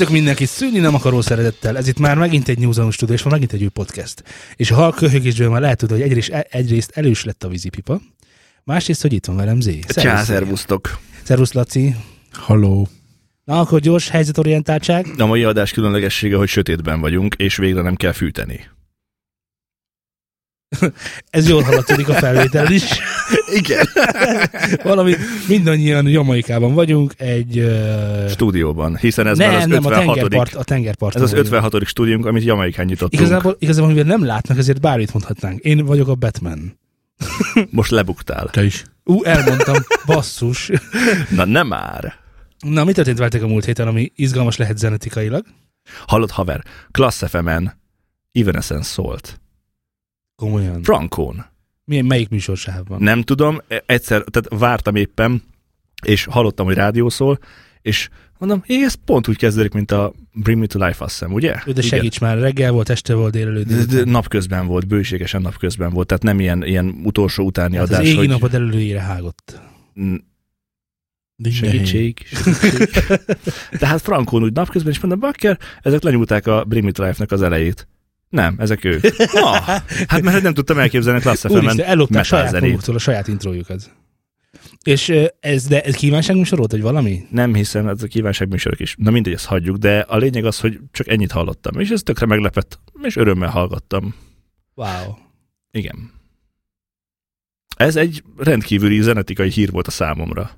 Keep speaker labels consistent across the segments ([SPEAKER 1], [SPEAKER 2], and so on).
[SPEAKER 1] Köszöntök mindenkit szűni nem akaró szeretettel. Ez itt már megint egy New Zealand Studio, és van megint egy új podcast. És a hal köhögésből már lehet tudni, hogy egyrészt, egyrészt elős lett a vízipipa, másrészt, hogy itt van velem Zé.
[SPEAKER 2] Csá, szervusztok.
[SPEAKER 1] Szervusz, Laci.
[SPEAKER 3] Halló.
[SPEAKER 1] Na, akkor gyors helyzetorientáltság.
[SPEAKER 2] A mai adás különlegessége, hogy sötétben vagyunk, és végre nem kell fűteni.
[SPEAKER 1] Ez jól haladtuk a felvétel is.
[SPEAKER 2] Igen.
[SPEAKER 1] Valami mindannyian Jamaikában vagyunk, egy... Uh...
[SPEAKER 2] Stúdióban, hiszen ez
[SPEAKER 1] nem,
[SPEAKER 2] már az
[SPEAKER 1] nem,
[SPEAKER 2] 56.
[SPEAKER 1] a tengerpart, a tengerpart.
[SPEAKER 2] Ez az 56. stúdiónk, amit Jamaikán nyitottunk.
[SPEAKER 1] Igazából, igazából, mivel nem látnak, ezért bármit mondhatnánk. Én vagyok a Batman.
[SPEAKER 2] Most lebuktál.
[SPEAKER 3] Te is.
[SPEAKER 1] Ú, elmondtam, basszus.
[SPEAKER 2] Na nem már.
[SPEAKER 1] Na, mi történt veletek a múlt héten, ami izgalmas lehet zenetikailag?
[SPEAKER 2] Hallod, haver, Klassz FM-en Evanescence szólt.
[SPEAKER 1] Komolyan.
[SPEAKER 2] Frankón.
[SPEAKER 1] Milyen, melyik műsorsávban?
[SPEAKER 2] Nem tudom, e- egyszer, tehát vártam éppen, és hallottam, hogy rádió szól, és mondom, hé, ez pont úgy kezdődik, mint a Bring Me to Life, azt hiszem, ugye?
[SPEAKER 1] De segíts már, reggel volt, este volt, délelőtt.
[SPEAKER 2] De, de napközben volt, bőségesen napközben volt, tehát nem ilyen, ilyen utolsó utáni
[SPEAKER 1] Hát az
[SPEAKER 2] adás,
[SPEAKER 1] égi
[SPEAKER 2] hogy
[SPEAKER 1] napod előre hágott.
[SPEAKER 2] Mm, segítség. segítség. Tehát Frankon úgy napközben is mondom, Bakker, ezek lenyúlták a Bring Me to Life-nek az elejét. Nem, ezek ők. Ah, hát mert nem tudtam elképzelni Klassz FM-en metal
[SPEAKER 1] saját maguktól a saját intrójukat. És ez, de ez kívánságműsor volt, vagy valami?
[SPEAKER 2] Nem hiszem, ez a kívánságműsorok is. Na mindegy, ezt hagyjuk, de a lényeg az, hogy csak ennyit hallottam. És ez tökre meglepett, és örömmel hallgattam.
[SPEAKER 1] Wow.
[SPEAKER 2] Igen. Ez egy rendkívüli zenetikai hír volt a számomra.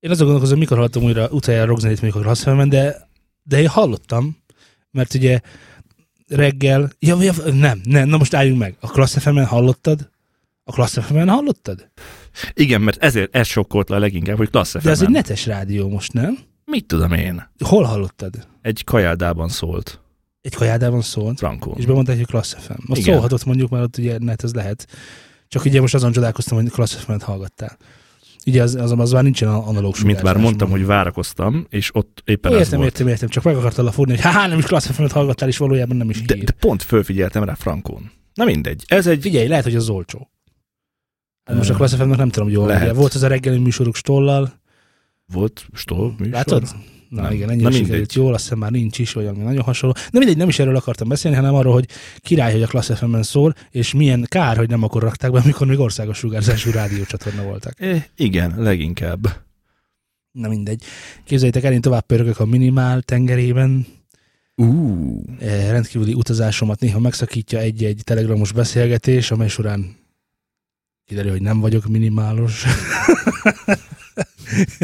[SPEAKER 1] Én azon gondolkozom, mikor hallottam újra utoljára rockzenét, a Klassz de, de én hallottam, mert ugye reggel, ja, ja, nem, nem, na most álljunk meg. A Klassz FM-en hallottad? A Klassz FM-en hallottad?
[SPEAKER 2] Igen, mert ezért ez sokkolt le leginkább, hogy Klassz
[SPEAKER 1] De ez egy netes rádió most, nem?
[SPEAKER 2] Mit tudom én?
[SPEAKER 1] Hol hallottad?
[SPEAKER 2] Egy kajáldában szólt
[SPEAKER 1] Egy kajádában szólt,
[SPEAKER 2] Frankon.
[SPEAKER 1] és bemondták, hogy Klassz FM. Most
[SPEAKER 2] Igen.
[SPEAKER 1] szólhatott mondjuk, mert ott ugye net az lehet. Csak ugye most azon csodálkoztam, hogy Klassz FM-et hallgattál. Ugye az, az, az már nincsen analóg
[SPEAKER 2] Mint már
[SPEAKER 1] sugárzás.
[SPEAKER 2] mondtam, hogy várakoztam, és ott éppen ez
[SPEAKER 1] Értem,
[SPEAKER 2] volt.
[SPEAKER 1] értem, értem, csak meg akartalak fordni, hogy há, nem is Klassz FM-et hallgattál, és valójában nem is
[SPEAKER 2] De,
[SPEAKER 1] hír.
[SPEAKER 2] de pont fölfigyeltem rá Frankon. Na mindegy. Ez egy...
[SPEAKER 1] Figyelj, lehet, hogy az olcsó. Hát most a Klassz nem tudom, hogy jól
[SPEAKER 2] lehet.
[SPEAKER 1] lehet. Volt az a reggeli műsoruk Stollal.
[SPEAKER 2] Volt stol műsor?
[SPEAKER 1] Látod? Na
[SPEAKER 2] Nem.
[SPEAKER 1] igen,
[SPEAKER 2] Na
[SPEAKER 1] ennyire
[SPEAKER 2] mindegy.
[SPEAKER 1] sikerült jól, azt hiszem már nincs is, vagy ami nagyon hasonló. De mindegy, nem is erről akartam beszélni, hanem arról, hogy király, hogy a Klassz FM-en szól, és milyen kár, hogy nem akkor rakták be, amikor még országos sugárzású rádiócsatorna voltak.
[SPEAKER 2] Eh, igen, leginkább.
[SPEAKER 1] Na mindegy. Képzeljétek el, én tovább pörgök a minimál tengerében. Eh, rendkívüli utazásomat néha megszakítja egy-egy telegramos beszélgetés, amely során kiderül, hogy nem vagyok minimálos.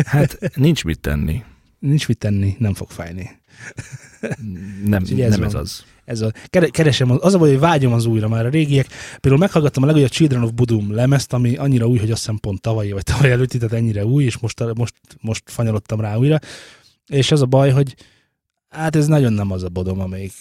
[SPEAKER 2] hát nincs mit tenni.
[SPEAKER 1] Nincs mit tenni, nem fog fájni.
[SPEAKER 2] Nem,
[SPEAKER 1] ez
[SPEAKER 2] nem
[SPEAKER 1] van.
[SPEAKER 2] ez az.
[SPEAKER 1] Ez a, kere- keresem, az, az a baj, hogy vágyom az újra már a régiek. Például meghallgattam a legújabb Children of Bodom lemezt, ami annyira új, hogy azt hiszem pont tavalyi vagy tavaly előtti, tehát ennyire új, és most, most, most fanyalottam rá újra. És az a baj, hogy hát ez nagyon nem az a Bodom, amelyik...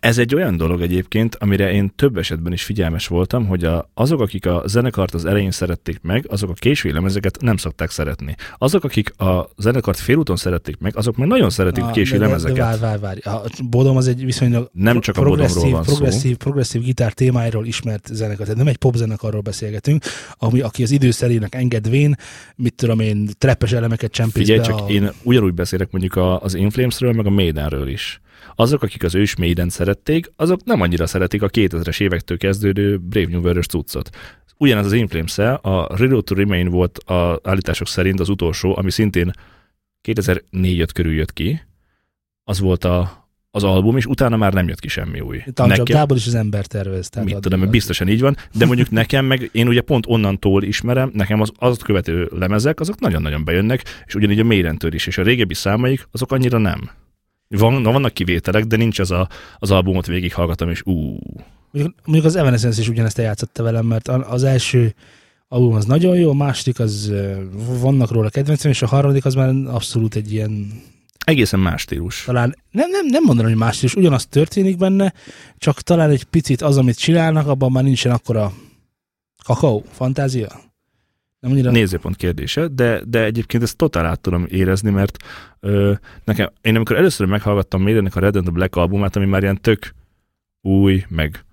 [SPEAKER 2] Ez egy olyan dolog egyébként, amire én több esetben is figyelmes voltam, hogy a, azok, akik a zenekart az elején szerették meg, azok a késői lemezeket nem szokták szeretni. Azok, akik a zenekart félúton szerették meg, azok meg nagyon szeretik a késői
[SPEAKER 1] de,
[SPEAKER 2] lemezeket.
[SPEAKER 1] de várj, várj, várj. A Bodom az egy viszonylag
[SPEAKER 2] Nem csak a
[SPEAKER 1] progresszív,
[SPEAKER 2] van szó.
[SPEAKER 1] progresszív, progresszív gitár témáiról ismert zenekar. Tehát nem egy popzenekarról beszélgetünk, ami, aki az időszerének engedvén, mit tudom én, treppes elemeket csempész
[SPEAKER 2] Figyelj,
[SPEAKER 1] be
[SPEAKER 2] csak
[SPEAKER 1] a...
[SPEAKER 2] én ugyanúgy beszélek mondjuk az Inflamesről, meg a Maidenről is. Azok, akik az ős Maiden szerették, azok nem annyira szeretik a 2000-es évektől kezdődő Brave New World cuccot. Ugyanez az inflames a Reload to Remain volt a állítások szerint az utolsó, ami szintén 2004-5 körül jött ki. Az volt a, az album, és utána már nem jött ki semmi új.
[SPEAKER 1] Tancsapdából is az ember tervez. Tehát
[SPEAKER 2] mit tudom, biztosan így van, de mondjuk nekem meg, én ugye pont onnantól ismerem, nekem az azt követő lemezek, azok nagyon-nagyon bejönnek, és ugyanígy a Maidentől is, és a régebbi számaik, azok annyira nem. Van, vannak kivételek, de nincs az a, az albumot végighallgatom, és ú,
[SPEAKER 1] Mondjuk, mondjuk az Evanescence is ugyanezt eljátszotta velem, mert az első album az nagyon jó, a második az vannak róla kedvencem, és a harmadik az már abszolút egy ilyen,
[SPEAKER 2] egészen más stílus.
[SPEAKER 1] talán nem, nem, nem mondanám, hogy más is, ugyanaz történik benne, csak talán egy picit az, amit csinálnak, abban már nincsen akkora kakaó, fantázia. Nem annyira...
[SPEAKER 2] Nézőpont kérdése, de, de egyébként ezt totál át tudom érezni, mert ö, nekem, én amikor először meghallgattam Maidennek a Red and the Black albumát, ami már ilyen tök új, meg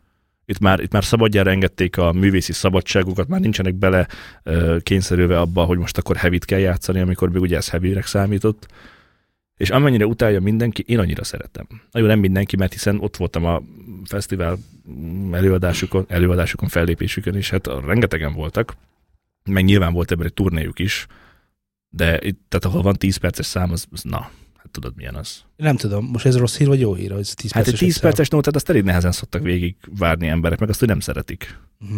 [SPEAKER 2] itt már, itt már szabadjára engedték a művészi szabadságukat, már nincsenek bele ö, kényszerülve abba, hogy most akkor heavy kell játszani, amikor még ugye ez heavy számított. És amennyire utálja mindenki, én annyira szeretem. Nagyon nem mindenki, mert hiszen ott voltam a fesztivál előadásukon, előadásukon, fellépésükön, és hát rengetegen voltak, meg nyilván volt ebben egy turnéjuk is, de itt, tehát ahol van 10 perces szám, az, az na, hát tudod milyen az.
[SPEAKER 1] Nem tudom, most ez rossz hír vagy jó hír, hogy ez 10
[SPEAKER 2] Hát egy
[SPEAKER 1] perces
[SPEAKER 2] 10
[SPEAKER 1] össze-
[SPEAKER 2] perces nótát azt elég nehezen szoktak végig várni emberek, meg azt, hogy nem szeretik.
[SPEAKER 1] Mhm.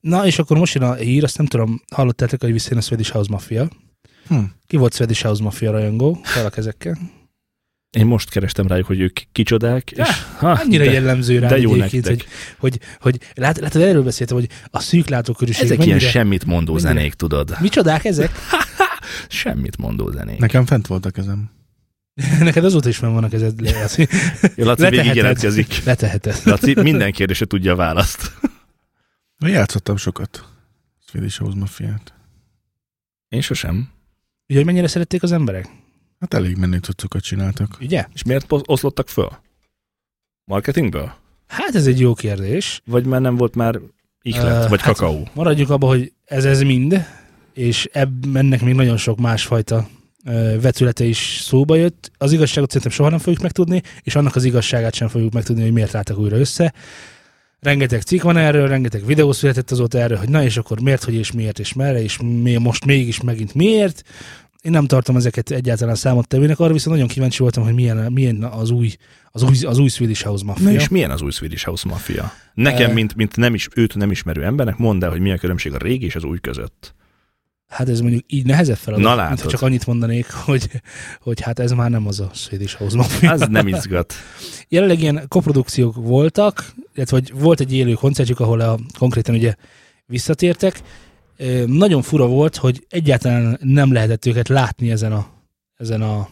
[SPEAKER 1] Na, és akkor most jön a hír, azt nem tudom, hallottátok, hogy visszajön a Swedish House Mafia.
[SPEAKER 3] Hm.
[SPEAKER 1] Ki volt Swedish House Mafia rajongó? Fel a kezekkel.
[SPEAKER 2] Én most kerestem rájuk, hogy ők kicsodák, és ha,
[SPEAKER 1] Annyira
[SPEAKER 2] de,
[SPEAKER 1] jellemző rá
[SPEAKER 2] de jó
[SPEAKER 1] egyébként,
[SPEAKER 2] nektek.
[SPEAKER 1] hogy, hogy, hogy lát, látod, erről beszéltem, hogy a szűk látókörűség
[SPEAKER 2] Ezek
[SPEAKER 1] mennyire...
[SPEAKER 2] ilyen semmit mondó
[SPEAKER 1] mennyire-
[SPEAKER 2] zenék, tudod?
[SPEAKER 1] Micsodák ezek?
[SPEAKER 2] Semmit mondó zenék.
[SPEAKER 3] Nekem fent volt a kezem.
[SPEAKER 1] Neked azóta is fenn vannak ezed. Laci.
[SPEAKER 2] Jó, Laci végig jelentkezik.
[SPEAKER 1] Leteheted.
[SPEAKER 2] Laci minden kérdésre tudja a választ.
[SPEAKER 3] Én játszottam sokat. Swedish House Mafia-t.
[SPEAKER 2] Én sosem.
[SPEAKER 1] Ugye, hogy mennyire szerették az emberek?
[SPEAKER 3] Hát elég menő cuccokat csináltak.
[SPEAKER 1] Ugye?
[SPEAKER 2] És miért oszlottak föl? Marketingből?
[SPEAKER 1] Hát ez egy jó kérdés.
[SPEAKER 2] Vagy már nem volt már ihlet,
[SPEAKER 1] Ö,
[SPEAKER 2] vagy
[SPEAKER 1] hát-
[SPEAKER 2] kakaó?
[SPEAKER 1] Maradjuk abba, hogy ez ez mind, és ebb, ennek még nagyon sok másfajta ö, vetülete is szóba jött. Az igazságot szerintem soha nem fogjuk megtudni, és annak az igazságát sem fogjuk megtudni, hogy miért álltak újra össze. Rengeteg cikk van erről, rengeteg videó született azóta erről, hogy na és akkor miért, hogy és miért, és merre, és mi, most mégis megint miért. Én nem tartom ezeket egyáltalán számottevőnek, arra viszont nagyon kíváncsi voltam, hogy milyen, milyen az új, az új, az új Swedish House Mafia.
[SPEAKER 2] Na és milyen az új Swedish House Mafia? Nekem, mint, mint nem is, őt nem ismerő embernek, mondd el, hogy mi a különbség a régi és az új között.
[SPEAKER 1] Hát ez mondjuk így nehezebb feladat,
[SPEAKER 2] Na,
[SPEAKER 1] mint
[SPEAKER 2] látod.
[SPEAKER 1] ha csak annyit mondanék, hogy, hogy hát ez már nem az a Swedish House Mafia.
[SPEAKER 2] Az nem izgat.
[SPEAKER 1] Jelenleg ilyen koprodukciók voltak, illetve hogy volt egy élő koncertjük, ahol a, konkrétan ugye visszatértek. Nagyon fura volt, hogy egyáltalán nem lehetett őket látni ezen a, ezen a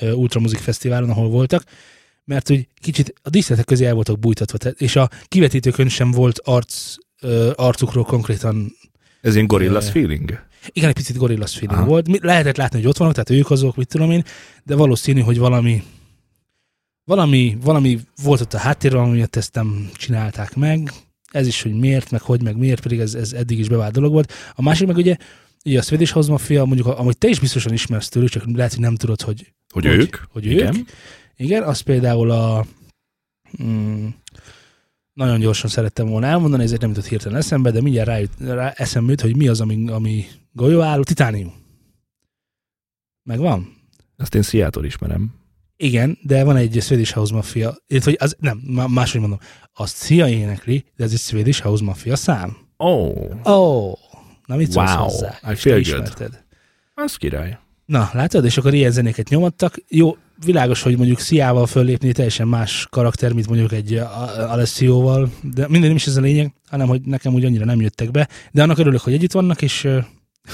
[SPEAKER 1] Ultramuzik Fesztiválon, ahol voltak, mert hogy kicsit a díszletek közé el voltak bújtatva, és a kivetítőkön sem volt arc, arcukról konkrétan
[SPEAKER 2] Ez ilyen gorillas feeling?
[SPEAKER 1] igen, egy picit gorillas feeling
[SPEAKER 2] Aha.
[SPEAKER 1] volt. Lehetett látni, hogy ott vannak, tehát ők azok, mit tudom én, de valószínű, hogy valami valami, valami volt ott a háttérben, ami ezt nem csinálták meg. Ez is, hogy miért, meg hogy, meg miért, pedig ez, ez eddig is bevált dolog volt. A másik meg ugye, ugye a Swedish House Mafia, mondjuk, amúgy te is biztosan ismersz tőlük, csak lehet, hogy nem tudod, hogy
[SPEAKER 2] Hogy,
[SPEAKER 1] Hogy-
[SPEAKER 2] ők?
[SPEAKER 1] hogy
[SPEAKER 2] Igen.
[SPEAKER 1] ők? Igen, az például a... Mm, nagyon gyorsan szerettem volna elmondani, ezért nem jutott hirtelen eszembe, de mindjárt rájut, rá eszembe jut, hogy mi az, ami, ami golyóálló. Titánium. Megvan?
[SPEAKER 2] Azt én Seattle ismerem.
[SPEAKER 1] Igen, de van egy Swedish House Mafia, illetve hogy az, nem, má- máshogy mondom, azt Szia énekli, de ez egy Swedish House Mafia szám.
[SPEAKER 2] Oh,
[SPEAKER 1] oh, na mit szólsz
[SPEAKER 2] Wow,
[SPEAKER 1] hozzá?
[SPEAKER 2] I feel good. az király.
[SPEAKER 1] Na, látod? És akkor ilyen zenéket nyomattak. Jó, világos, hogy mondjuk Sziával föllépni teljesen más karakter, mint mondjuk egy A- Alessióval, de minden nem is ez a lényeg, hanem hogy nekem úgy annyira nem jöttek be, de annak örülök, hogy együtt vannak, és, ö,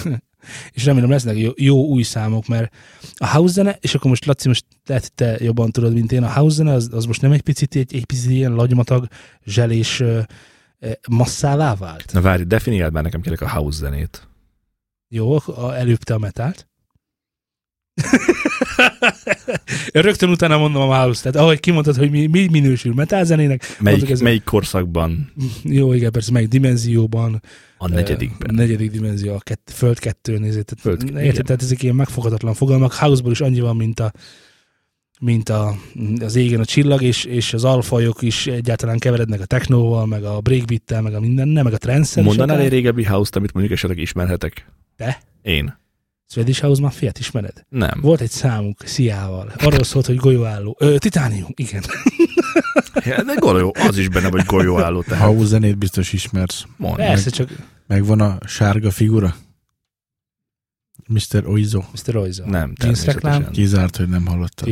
[SPEAKER 1] és remélem lesznek jó, jó új számok, mert a house zene, és akkor most Laci, most lehet, te jobban tudod, mint én, a house zene az, az most nem egy picit, egy, egy picit ilyen lagymatag, zselés masszává vált.
[SPEAKER 2] Na várj, definiáld már nekem kérlek a house zenét.
[SPEAKER 1] Jó, előbb te a metált. Rögtön utána mondom a house, tehát ahogy kimondtad, hogy mi, mi minősül metal zenének, mondtuk
[SPEAKER 2] Melyik,
[SPEAKER 1] ez-
[SPEAKER 2] melyik korszakban?
[SPEAKER 1] jó, igen, persze, melyik dimenzióban,
[SPEAKER 2] A negyedikben.
[SPEAKER 1] a negyedik dimenzió, a kett, föld kettő tehát,
[SPEAKER 2] Föld- igen.
[SPEAKER 1] érted, tehát ezek ilyen megfoghatatlan fogalmak, house-ból is annyi van, mint a mint a, az égen a csillag, és, és az alfajok is egyáltalán keverednek a technóval, meg a breakbeat-tel, meg a mindennel, meg a trance
[SPEAKER 2] Mondanál egy régebbi house-t, amit mondjuk esetleg ismerhetek?
[SPEAKER 1] Te?
[SPEAKER 2] Én?
[SPEAKER 1] Swedish House Mafia-t ismered?
[SPEAKER 2] Nem.
[SPEAKER 1] Volt egy számuk Sziával. Arról szólt, hogy golyóálló. Ö, titánium, igen.
[SPEAKER 2] Ja, de golyó, az is benne vagy golyóálló, tehát
[SPEAKER 3] House zenét biztos ismersz.
[SPEAKER 2] mondd.
[SPEAKER 1] Persze, csak
[SPEAKER 3] Megvan a sárga figura? Mr. Oizo.
[SPEAKER 1] Mr. Royzo.
[SPEAKER 2] Nem, természetesen.
[SPEAKER 3] Kizárt, hogy nem hallottad.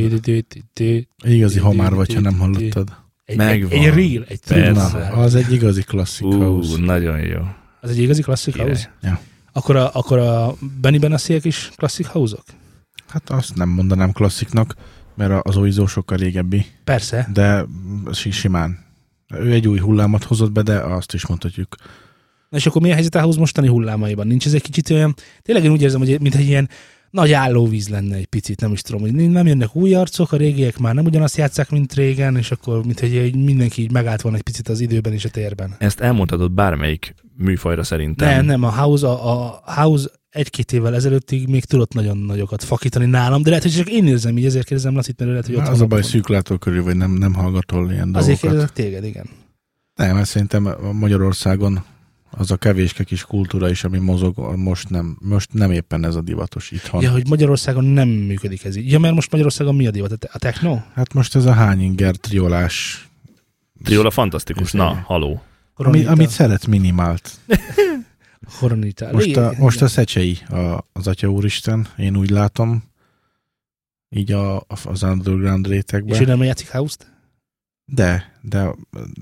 [SPEAKER 3] Igazi homár vagy, ha nem hallottad.
[SPEAKER 1] Egy, egy,
[SPEAKER 2] Megvan.
[SPEAKER 1] egy real, egy
[SPEAKER 2] Persze.
[SPEAKER 1] true.
[SPEAKER 3] Na, az egy igazi klasszik
[SPEAKER 2] Ú,
[SPEAKER 3] house.
[SPEAKER 2] nagyon jó.
[SPEAKER 1] Az egy igazi klasszik house? Akkor a, akkor a Benny Benassiek is klasszik house-ok?
[SPEAKER 3] Hát azt nem mondanám klassziknak, mert az Oizo sokkal régebbi,
[SPEAKER 1] Persze.
[SPEAKER 3] de si- simán. Ő egy új hullámot hozott be, de azt is mondhatjuk.
[SPEAKER 1] Na és akkor mi a helyzet a house mostani hullámaiban? Nincs ez egy kicsit olyan, tényleg én úgy érzem, hogy mint egy ilyen nagy állóvíz lenne egy picit, nem is tudom, hogy nem jönnek új arcok, a régiek már nem ugyanazt játszák, mint régen, és akkor mint hogy egy- mindenki így megállt volna egy picit az időben és a térben.
[SPEAKER 2] Ezt elmondhatod bármelyik műfajra szerintem.
[SPEAKER 1] Nem, nem, a house, a, a house egy-két évvel ezelőttig még tudott nagyon nagyokat fakítani nálam, de lehet, hogy csak én érzem így, ezért kérdezem Lacit, mert lehet, hogy ott
[SPEAKER 3] Na, az a baj, szűk körül, vagy nem, nem hallgatol ilyen
[SPEAKER 1] Azért
[SPEAKER 3] dolgokat.
[SPEAKER 1] kérdezek téged, igen.
[SPEAKER 3] Nem, mert szerintem Magyarországon az a kevéske kis kultúra is, ami mozog, most nem, most nem éppen ez a divatos itthon.
[SPEAKER 1] Ja, hogy Magyarországon nem működik ez így. Ja, mert most Magyarországon mi a divat? A te- A techno?
[SPEAKER 3] Hát most ez a hányinger triolás,
[SPEAKER 2] Triola fantasztikus. Na, haló.
[SPEAKER 3] ami, amit szeret minimált.
[SPEAKER 1] Koronita.
[SPEAKER 3] Most a, most a szecsei a, az Atya Úristen, én úgy látom, így a, az underground
[SPEAKER 1] És ő
[SPEAKER 3] rétegben.
[SPEAKER 1] nem játszik house-t?
[SPEAKER 3] De, de,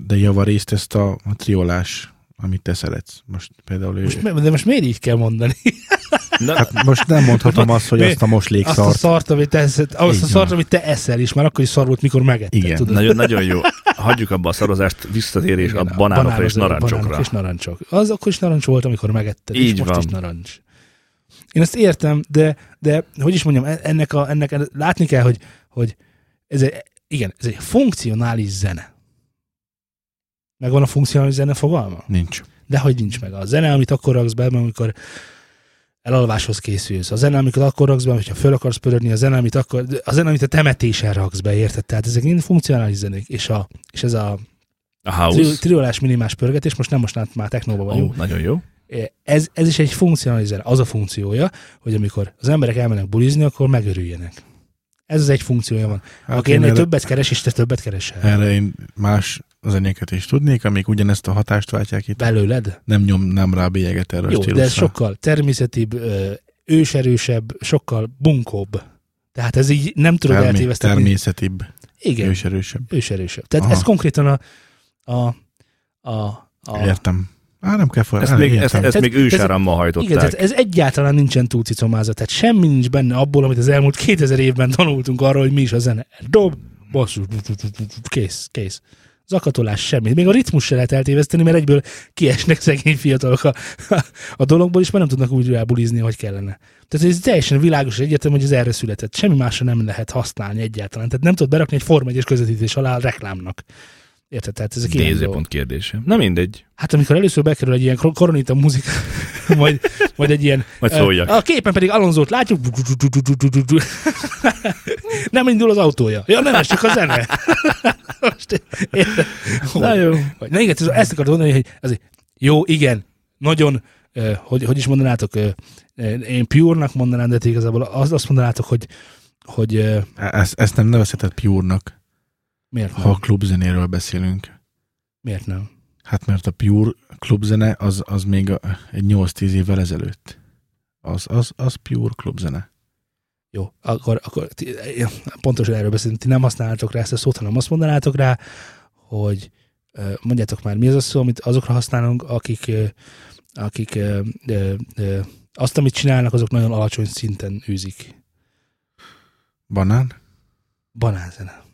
[SPEAKER 3] de javarészt ezt a, a triolás, amit te szeretsz. Most például ő...
[SPEAKER 1] Most, de most miért így kell mondani?
[SPEAKER 2] Na,
[SPEAKER 3] Hát most nem mondhatom azt, hogy
[SPEAKER 1] Mi?
[SPEAKER 3] azt a moslék
[SPEAKER 1] Azt a
[SPEAKER 3] szart.
[SPEAKER 1] amit te, eszed, azt a szart, amit te eszel is, már akkor is szar volt, mikor megetted.
[SPEAKER 3] Igen.
[SPEAKER 1] Tudod?
[SPEAKER 2] nagyon, nagyon jó. Hagyjuk abba a szarozást, visszatérés a
[SPEAKER 1] Igen,
[SPEAKER 2] banánokra és
[SPEAKER 1] banánok,
[SPEAKER 2] narancsokra.
[SPEAKER 1] Banánok és narancsok. Az akkor is narancs volt, amikor megetted, és
[SPEAKER 2] Így
[SPEAKER 1] most
[SPEAKER 2] van.
[SPEAKER 1] is narancs. Én ezt értem, de, de hogy is mondjam, ennek, a, ennek látni kell, hogy, hogy ez egy, igen, ez egy funkcionális zene. Megvan a funkcionális zene fogalma?
[SPEAKER 3] Nincs.
[SPEAKER 1] De hogy nincs meg. A zene, amit akkor raksz be, amikor elalváshoz készülsz. A zene, amikor akkor raksz be, hogyha föl akarsz pörödni, a zene, amit akkor, a zene, amit a temetésen raksz be, érted? Tehát ezek mind funkcionális zenék. És, a, és ez a
[SPEAKER 2] A
[SPEAKER 1] tri,
[SPEAKER 2] house.
[SPEAKER 1] triolás minimás pörgetés, most nem most már- már technóban vagyunk.
[SPEAKER 2] nagyon jó.
[SPEAKER 1] Ez, ez is egy funkcionális zene. Az a funkciója, hogy amikor az emberek elmennek bulizni, akkor megörüljenek. Ez az egy funkciója van.
[SPEAKER 3] Hát
[SPEAKER 1] Aki
[SPEAKER 3] én
[SPEAKER 1] ennél
[SPEAKER 3] erre,
[SPEAKER 1] többet keres, és te többet keresel.
[SPEAKER 3] erre én más zenéket is tudnék, amik ugyanezt a hatást váltják itt.
[SPEAKER 1] Belőled?
[SPEAKER 3] Nem nyomnám rá a bélyeget erre a
[SPEAKER 1] Jó, de ez sokkal természetibb, őserősebb, sokkal bunkóbb. Tehát ez így nem tudod
[SPEAKER 3] Termé-
[SPEAKER 1] eltéveszteni.
[SPEAKER 3] természetibb,
[SPEAKER 1] Igen,
[SPEAKER 3] őserősebb.
[SPEAKER 1] őserősebb. Tehát
[SPEAKER 3] Aha.
[SPEAKER 1] ez konkrétan a, a, a, a
[SPEAKER 3] Értem. Á, nem kell fel.
[SPEAKER 2] Ezt még, ezt, ezt
[SPEAKER 1] Tehát
[SPEAKER 2] még
[SPEAKER 1] ez-
[SPEAKER 2] ősárammal hajtották.
[SPEAKER 1] igen, tehát ez egyáltalán nincsen túlcicomázat, tehát semmi nincs benne abból, amit az elmúlt 2000 évben tanultunk arról, hogy mi is a zene. Dob, basszus, kész, kész. Zakatolás semmi. Még a ritmus se lehet eltéveszteni, mert egyből kiesnek szegény fiatalok a, a dologból, és már nem tudnak úgy rábulizni, hogy kellene. Tehát ez teljesen világos egyetem, hogy ez erre született. Semmi másra nem lehet használni egyáltalán. Tehát nem tudod berakni egy Form 1 közvetítés alá a reklámnak. Érted? Tehát ezek ilyen.
[SPEAKER 2] Nézőpont kérdése. Na mindegy.
[SPEAKER 1] Hát amikor először bekerül egy ilyen kor- koronita muzika, majd, majd egy ilyen...
[SPEAKER 2] Majd
[SPEAKER 1] ö,
[SPEAKER 2] szóljak.
[SPEAKER 1] A képen pedig Alonzót látjuk. Nem indul az autója. Ja, nem, ez csak a zene. Most, érted?
[SPEAKER 2] Na jó.
[SPEAKER 1] Vagy, na igen, ez- ezt akartam mondani, hogy azért, jó, igen, nagyon, hogy, hogy is mondanátok, én pure-nak mondanám, de igazából azt, azt mondanátok, hogy, hogy ö,
[SPEAKER 3] Ezt, ezt nem nevezheted pure-nak,
[SPEAKER 1] miért
[SPEAKER 3] ha
[SPEAKER 1] nem?
[SPEAKER 3] a klubzenéről beszélünk.
[SPEAKER 1] Miért nem?
[SPEAKER 3] Hát mert a pure klubzene az, az még a, egy 8-10 évvel ezelőtt. Az, az, az pure klubzene.
[SPEAKER 1] Jó, akkor, akkor ti, pontosan erről beszélünk, ti nem használnátok rá ezt a szót, hanem azt mondanátok rá, hogy mondjátok már, mi az a szó, amit azokra használunk, akik, akik ö, ö, ö, azt, amit csinálnak, azok nagyon alacsony szinten űzik.
[SPEAKER 3] Banán?
[SPEAKER 1] Banánzene.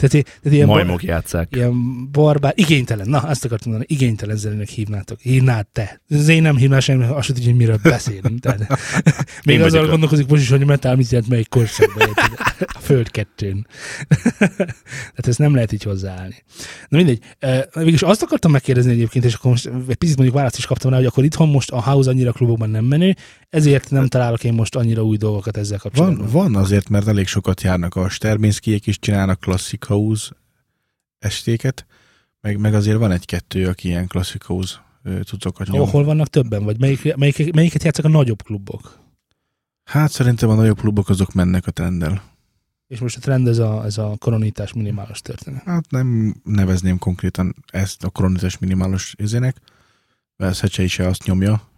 [SPEAKER 1] tehát, tehát ilyen,
[SPEAKER 2] Majmok játszák.
[SPEAKER 1] ilyen barbár, igénytelen, na, ezt akartam mondani, igénytelen zenének hívnátok. Hívnád te. Ez én nem hívnál semmi, azt sem tudja, hogy miről beszélünk. Tehát, még azzal
[SPEAKER 2] a-
[SPEAKER 1] gondolkozik most is, hogy a metal mit jelent melyik korszakban. A föld kettőn. Tehát ezt nem lehet így hozzáállni. Na mindegy. Végülis azt akartam megkérdezni egyébként, és akkor most egy picit mondjuk választ is kaptam rá, hogy akkor itthon most a house annyira klubokban nem menő, ezért nem találok én most annyira új dolgokat ezzel kapcsolatban.
[SPEAKER 3] Van, van azért, mert elég sokat járnak a Sterminskiek is csinálnak Classic House estéket, meg, meg azért van egy-kettő, aki ilyen ö, cuccokat nyom.
[SPEAKER 1] Hol, hol vannak többen? Vagy melyik, melyik, melyiket játszak a nagyobb klubok?
[SPEAKER 3] Hát szerintem a nagyobb klubok azok mennek a trenddel.
[SPEAKER 1] És most a trend ez a, ez a koronítás minimális történet.
[SPEAKER 3] Hát nem nevezném konkrétan ezt a koronitás minimálos izének, mert Szecse is azt nyomja,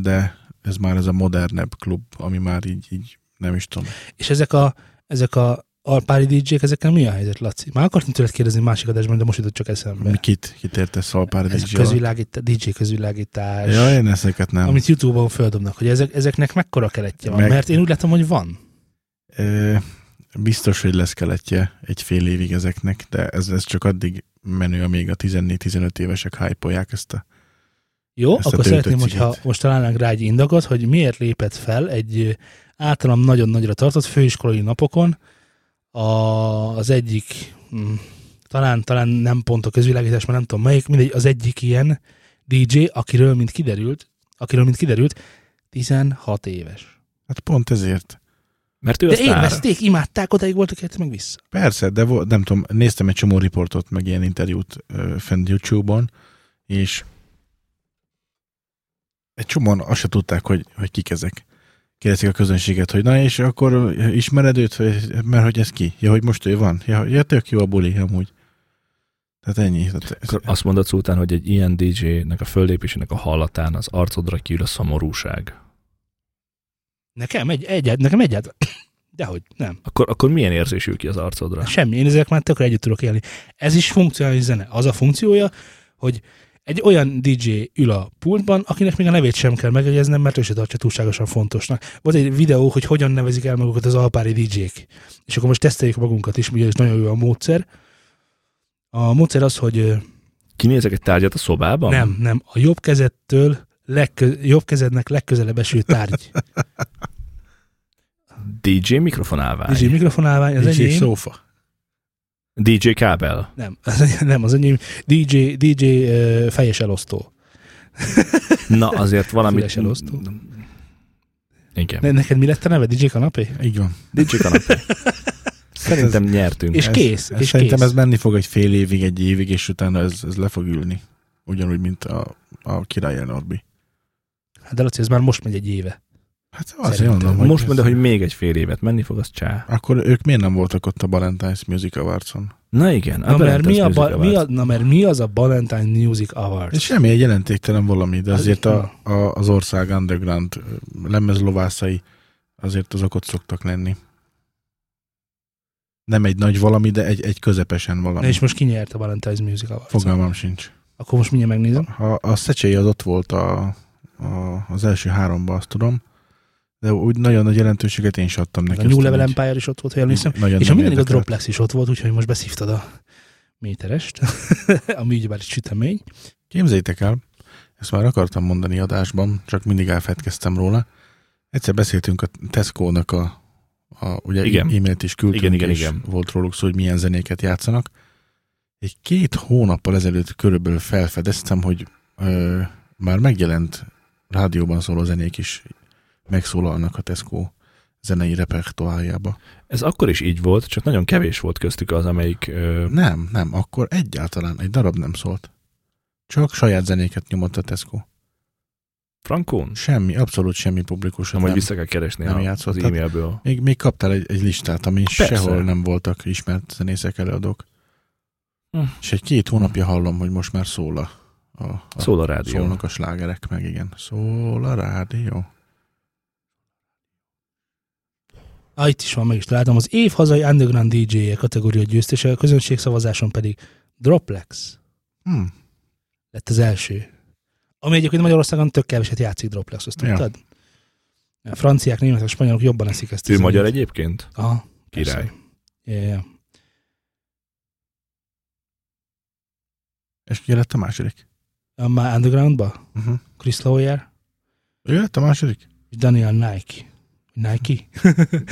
[SPEAKER 3] de ez már ez a modernebb klub, ami már így, így nem is tudom.
[SPEAKER 1] És ezek a, ezek a alpári DJ-k, ezekkel mi a helyzet, Laci? Már akartam tőled kérdezni másik adásban, de most jutott csak eszembe.
[SPEAKER 3] Mi Kit, kit értesz Szalpár
[SPEAKER 1] Ez
[SPEAKER 3] DJ?
[SPEAKER 1] közvilágítás, DJ közvilágítás,
[SPEAKER 3] Ja, én ezeket nem.
[SPEAKER 1] amit YouTube-on földobnak, hogy ezek, ezeknek mekkora keletje van?
[SPEAKER 3] Meg-
[SPEAKER 1] Mert én úgy látom, hogy van.
[SPEAKER 3] Ö, biztos, hogy lesz keletje egy fél évig ezeknek, de ez, ez csak addig menő, amíg a 14-15 évesek hype ezt a...
[SPEAKER 1] Jó,
[SPEAKER 3] Ezt
[SPEAKER 1] akkor szeretném, hogyha
[SPEAKER 3] cigit.
[SPEAKER 1] most találnánk rá egy indokot, hogy miért lépett fel egy általam nagyon nagyra tartott főiskolai napokon a, az egyik, hm, talán, talán nem pont a közvilágítás, mert nem tudom melyik, mindegy, az egyik ilyen DJ, akiről, mint kiderült, akiről, mint kiderült, 16 éves.
[SPEAKER 3] Hát pont ezért.
[SPEAKER 2] Mert ő
[SPEAKER 1] De élvezték, imádták, odaig voltak érte meg vissza.
[SPEAKER 3] Persze, de vo- nem tudom, néztem egy csomó riportot, meg ilyen interjút fent YouTube-on, és egy csomóan azt se tudták, hogy, hogy kik ezek. Kérdezik a közönséget, hogy na és akkor ismered őt, mert hogy ez ki? Ja, hogy most ő van? Ja, ja tök jó a buli, amúgy. Tehát ennyi. Tehát,
[SPEAKER 2] Akkor azt mondod után, hogy egy ilyen DJ-nek a föllépésének a hallatán az arcodra kiül a szomorúság.
[SPEAKER 1] Nekem egy, egyet, nekem egyet. Dehogy, nem.
[SPEAKER 2] Akkor, akkor milyen érzés ül ki az arcodra?
[SPEAKER 1] Semmi, én ezek már tökre együtt tudok élni. Ez is funkcionális zene. Az a funkciója, hogy egy olyan DJ ül a pultban, akinek még a nevét sem kell megjegyeznem, mert ő se tartja túlságosan fontosnak. Volt egy videó, hogy hogyan nevezik el magukat az alpári DJ-k. És akkor most teszteljük magunkat is, ugye ez nagyon jó a módszer. A módszer az, hogy
[SPEAKER 2] Kinézek egy tárgyat a szobában?
[SPEAKER 1] nem, nem, a jobb kezedtől legkö, jobb kezednek legközelebb eső tárgy.
[SPEAKER 2] DJ mikrofonálvány.
[SPEAKER 1] DJ mikrofonálvány, az
[SPEAKER 3] DJ
[SPEAKER 1] enyém.
[SPEAKER 3] szófa.
[SPEAKER 2] DJ kábel.
[SPEAKER 1] Nem, az, nem, az enyém DJ, DJ fejes elosztó.
[SPEAKER 2] Na, azért valamit...
[SPEAKER 1] Füles elosztó.
[SPEAKER 2] Igen.
[SPEAKER 1] Ne, neked mi lett a neve? DJ kanapé?
[SPEAKER 3] Így van.
[SPEAKER 2] DJ kanapé. Szerintem nyertünk.
[SPEAKER 1] És
[SPEAKER 3] Ez-
[SPEAKER 1] kész,
[SPEAKER 3] Ez
[SPEAKER 1] és
[SPEAKER 3] szerintem
[SPEAKER 1] kész.
[SPEAKER 3] ez menni fog egy fél évig, egy évig, és utána ez, ez le fog ülni. Ugyanúgy, mint a, a király Norbi.
[SPEAKER 1] Hát de Laci, ez már most megy egy éve.
[SPEAKER 3] Hát azért mondom, hogy
[SPEAKER 2] Most mondod, hogy még egy fél évet menni fog, az csá.
[SPEAKER 3] Akkor ők miért nem voltak ott a Valentine's Music Awards-on?
[SPEAKER 2] Na igen.
[SPEAKER 1] Na mert, mi a,
[SPEAKER 2] Valentine's
[SPEAKER 1] ba, mi a, na mert mi az a Valentine Music Awards?
[SPEAKER 3] Ez semmi, egy jelentéktelen valami, de
[SPEAKER 1] Az-
[SPEAKER 3] azért a, a, az ország underground lemezlovászai azért azok ott szoktak lenni. Nem egy nagy valami, de egy, egy közepesen valami.
[SPEAKER 1] Na és most ki nyert a Valentine's Music Awards?
[SPEAKER 3] Fogalmam sincs.
[SPEAKER 1] Akkor most mindjárt megnézem.
[SPEAKER 3] Ha a Szecsei az ott volt a, a, az első háromban, azt tudom, de úgy nagyon nagy jelentőséget én sem adtam neki.
[SPEAKER 1] a New Level Empire is ott volt, ha jól emlékszem.
[SPEAKER 3] Nagyon
[SPEAKER 1] És a
[SPEAKER 3] nem
[SPEAKER 1] mindenig a. Droplex is ott volt, úgyhogy most beszívtad a méterest, ami ugyebár egy sütemény.
[SPEAKER 3] Képzeljétek el, ezt már akartam mondani adásban, csak mindig elfedkeztem róla. Egyszer beszéltünk a Tesco-nak a, a ugye
[SPEAKER 2] Igen.
[SPEAKER 3] e-mailt is küldtünk,
[SPEAKER 2] Igen, igen,
[SPEAKER 3] és
[SPEAKER 2] igen.
[SPEAKER 3] volt róluk szó, hogy milyen zenéket játszanak. Egy két hónappal ezelőtt körülbelül felfedeztem, hogy ö, már megjelent rádióban szóló zenék is megszólalnak a Tesco zenei repertoárjába.
[SPEAKER 2] Ez akkor is így volt, csak nagyon kevés volt köztük az, amelyik... Ö,
[SPEAKER 3] Nem, nem, akkor egyáltalán egy darab nem szólt. Csak saját zenéket nyomott a Tesco.
[SPEAKER 2] Frankón?
[SPEAKER 3] Semmi, abszolút semmi publikus.
[SPEAKER 2] Nem, hogy vissza kell keresni
[SPEAKER 3] nem
[SPEAKER 2] a,
[SPEAKER 3] játszott.
[SPEAKER 2] az e-mailből.
[SPEAKER 3] Még, még kaptál egy, egy listát, ami
[SPEAKER 2] Persze.
[SPEAKER 3] sehol nem voltak ismert zenészek előadók.
[SPEAKER 2] Hm.
[SPEAKER 3] És egy két hónapja hallom, hogy most már szól a, a, a
[SPEAKER 2] Szól a rádió.
[SPEAKER 3] szólnak a slágerek, meg igen. Szól a rádió.
[SPEAKER 1] Ah, itt is van, meg is találtam. Az év hazai underground DJ-je kategória győztese, a közönségszavazáson pedig Droplex
[SPEAKER 3] Hm.
[SPEAKER 1] lett az első. Ami egyébként Magyarországon tök keveset játszik Droplex, azt
[SPEAKER 3] Ja.
[SPEAKER 1] tudtad? A franciák, németek, spanyolok jobban eszik ezt.
[SPEAKER 2] Ő
[SPEAKER 1] zenét.
[SPEAKER 2] magyar egyébként?
[SPEAKER 1] Aha,
[SPEAKER 2] Király.
[SPEAKER 1] Ja, ja.
[SPEAKER 3] És ki lett a második?
[SPEAKER 1] A Már undergroundba?
[SPEAKER 3] Uh-huh.
[SPEAKER 1] Chris Lawyer
[SPEAKER 3] Ő lett a második?
[SPEAKER 1] és Daniel Nike. Nike?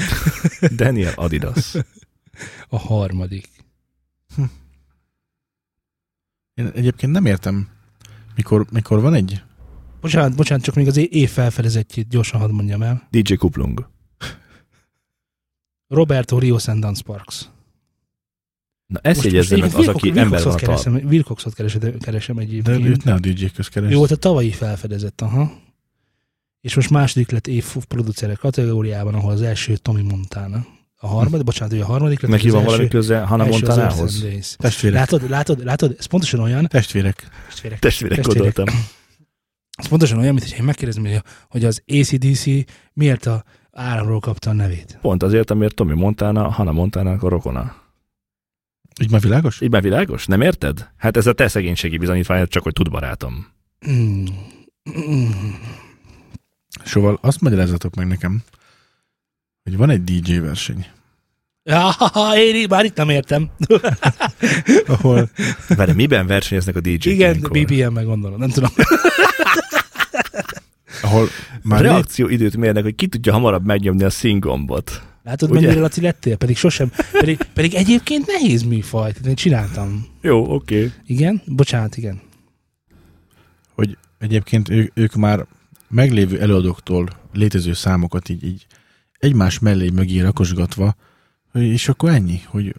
[SPEAKER 2] Daniel Adidas.
[SPEAKER 1] A harmadik.
[SPEAKER 3] Én egyébként nem értem, mikor, mikor van egy
[SPEAKER 1] Bocsánat, bocsánat, csak még az év felfedezettjét gyorsan hadd mondjam el.
[SPEAKER 2] DJ Kuplung.
[SPEAKER 1] Roberto Rios and Dance Parks.
[SPEAKER 2] Na ezt jegyezze meg az, aki ember van a
[SPEAKER 1] keresem, Wilcoxot keresem, keresem
[SPEAKER 3] de
[SPEAKER 1] egyébként.
[SPEAKER 3] őt ne a DJ közkeres.
[SPEAKER 1] Ő volt a tavalyi felfedezett, aha. És most második lett év producerek kategóriában, ahol az első Tommy Montana. A harmadik, bocsánat, ő a harmadik lett.
[SPEAKER 2] Neki van valami köze Hannah Montanához?
[SPEAKER 1] Days.
[SPEAKER 3] Testvérek.
[SPEAKER 1] Látod, látod, látod, ez pontosan olyan,
[SPEAKER 3] Testvérek.
[SPEAKER 1] testvérek,
[SPEAKER 2] Testvérek
[SPEAKER 1] Testvérek.
[SPEAKER 2] gondoltam.
[SPEAKER 1] ez pontosan olyan, mint hogy én megkérdezem, hogy- hogy az ACDC miért a áramról kapta a nevét.
[SPEAKER 2] Pont azért, amiért Tommy Montana, Hannah Montana a rokona.
[SPEAKER 3] Így már világos?
[SPEAKER 2] Így már világos? Nem érted? Hát ez a te szegénységi bizonyítvány, csak hogy tud barátom.
[SPEAKER 1] Mm. Mm.
[SPEAKER 3] Szóval azt magyarázatok meg nekem, hogy van egy DJ verseny,
[SPEAKER 1] Ja, én már itt nem értem.
[SPEAKER 3] ahol
[SPEAKER 2] Vele miben versenyeznek a DJ-k
[SPEAKER 1] Igen,
[SPEAKER 2] ilyenkor?
[SPEAKER 1] BPM-meg gondolom, nem tudom.
[SPEAKER 3] ahol
[SPEAKER 2] A
[SPEAKER 3] már
[SPEAKER 2] időt mérnek, hogy ki tudja hamarabb megnyomni a színgombot.
[SPEAKER 1] Látod,
[SPEAKER 2] Ugye?
[SPEAKER 1] mennyire Laci lettél? Pedig sosem, pedig, pedig egyébként nehéz műfaj. Én csináltam.
[SPEAKER 2] Jó, oké. Okay.
[SPEAKER 1] Igen? Bocsánat, igen.
[SPEAKER 3] hogy egyébként ő, ők már meglévő előadóktól létező számokat így, így egymás mellé mögé rakosgatva, hogy- és akkor ennyi, hogy,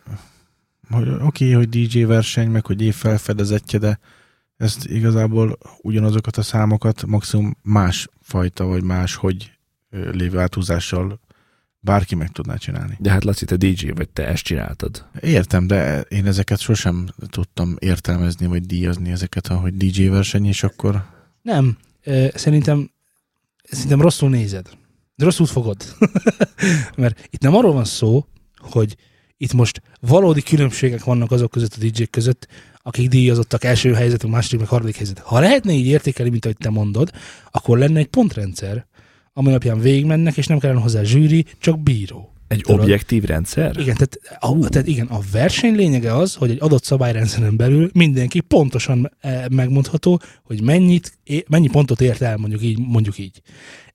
[SPEAKER 3] hogy oké, okay, hogy DJ verseny, meg hogy év felfedezetje, de ezt igazából ugyanazokat a számokat maximum más fajta, vagy más, hogy lévő áthúzással bárki meg tudná csinálni.
[SPEAKER 2] De hát Laci, te DJ vagy, te ezt csináltad.
[SPEAKER 3] Értem, de én ezeket sosem tudtam értelmezni, vagy díjazni ezeket, ahogy DJ verseny, és akkor
[SPEAKER 1] Nem, szerintem, szerintem rosszul nézed. De rosszul fogod. Mert itt nem arról van szó, hogy itt most valódi különbségek vannak azok között a DJ között, akik díjazottak első helyzetük, második, meg harmadik helyzet. Ha lehetne így értékelni, mint ahogy te mondod, akkor lenne egy pontrendszer, ami alapján végigmennek, és nem kellene hozzá zsűri, csak bíró.
[SPEAKER 2] Egy
[SPEAKER 1] Tudod?
[SPEAKER 2] objektív rendszer?
[SPEAKER 1] Igen, tehát, a, tehát igen, a verseny lényege az, hogy egy adott szabályrendszeren belül mindenki pontosan eh, megmondható, hogy mennyit, mennyi pontot ért el, mondjuk így. Mondjuk így.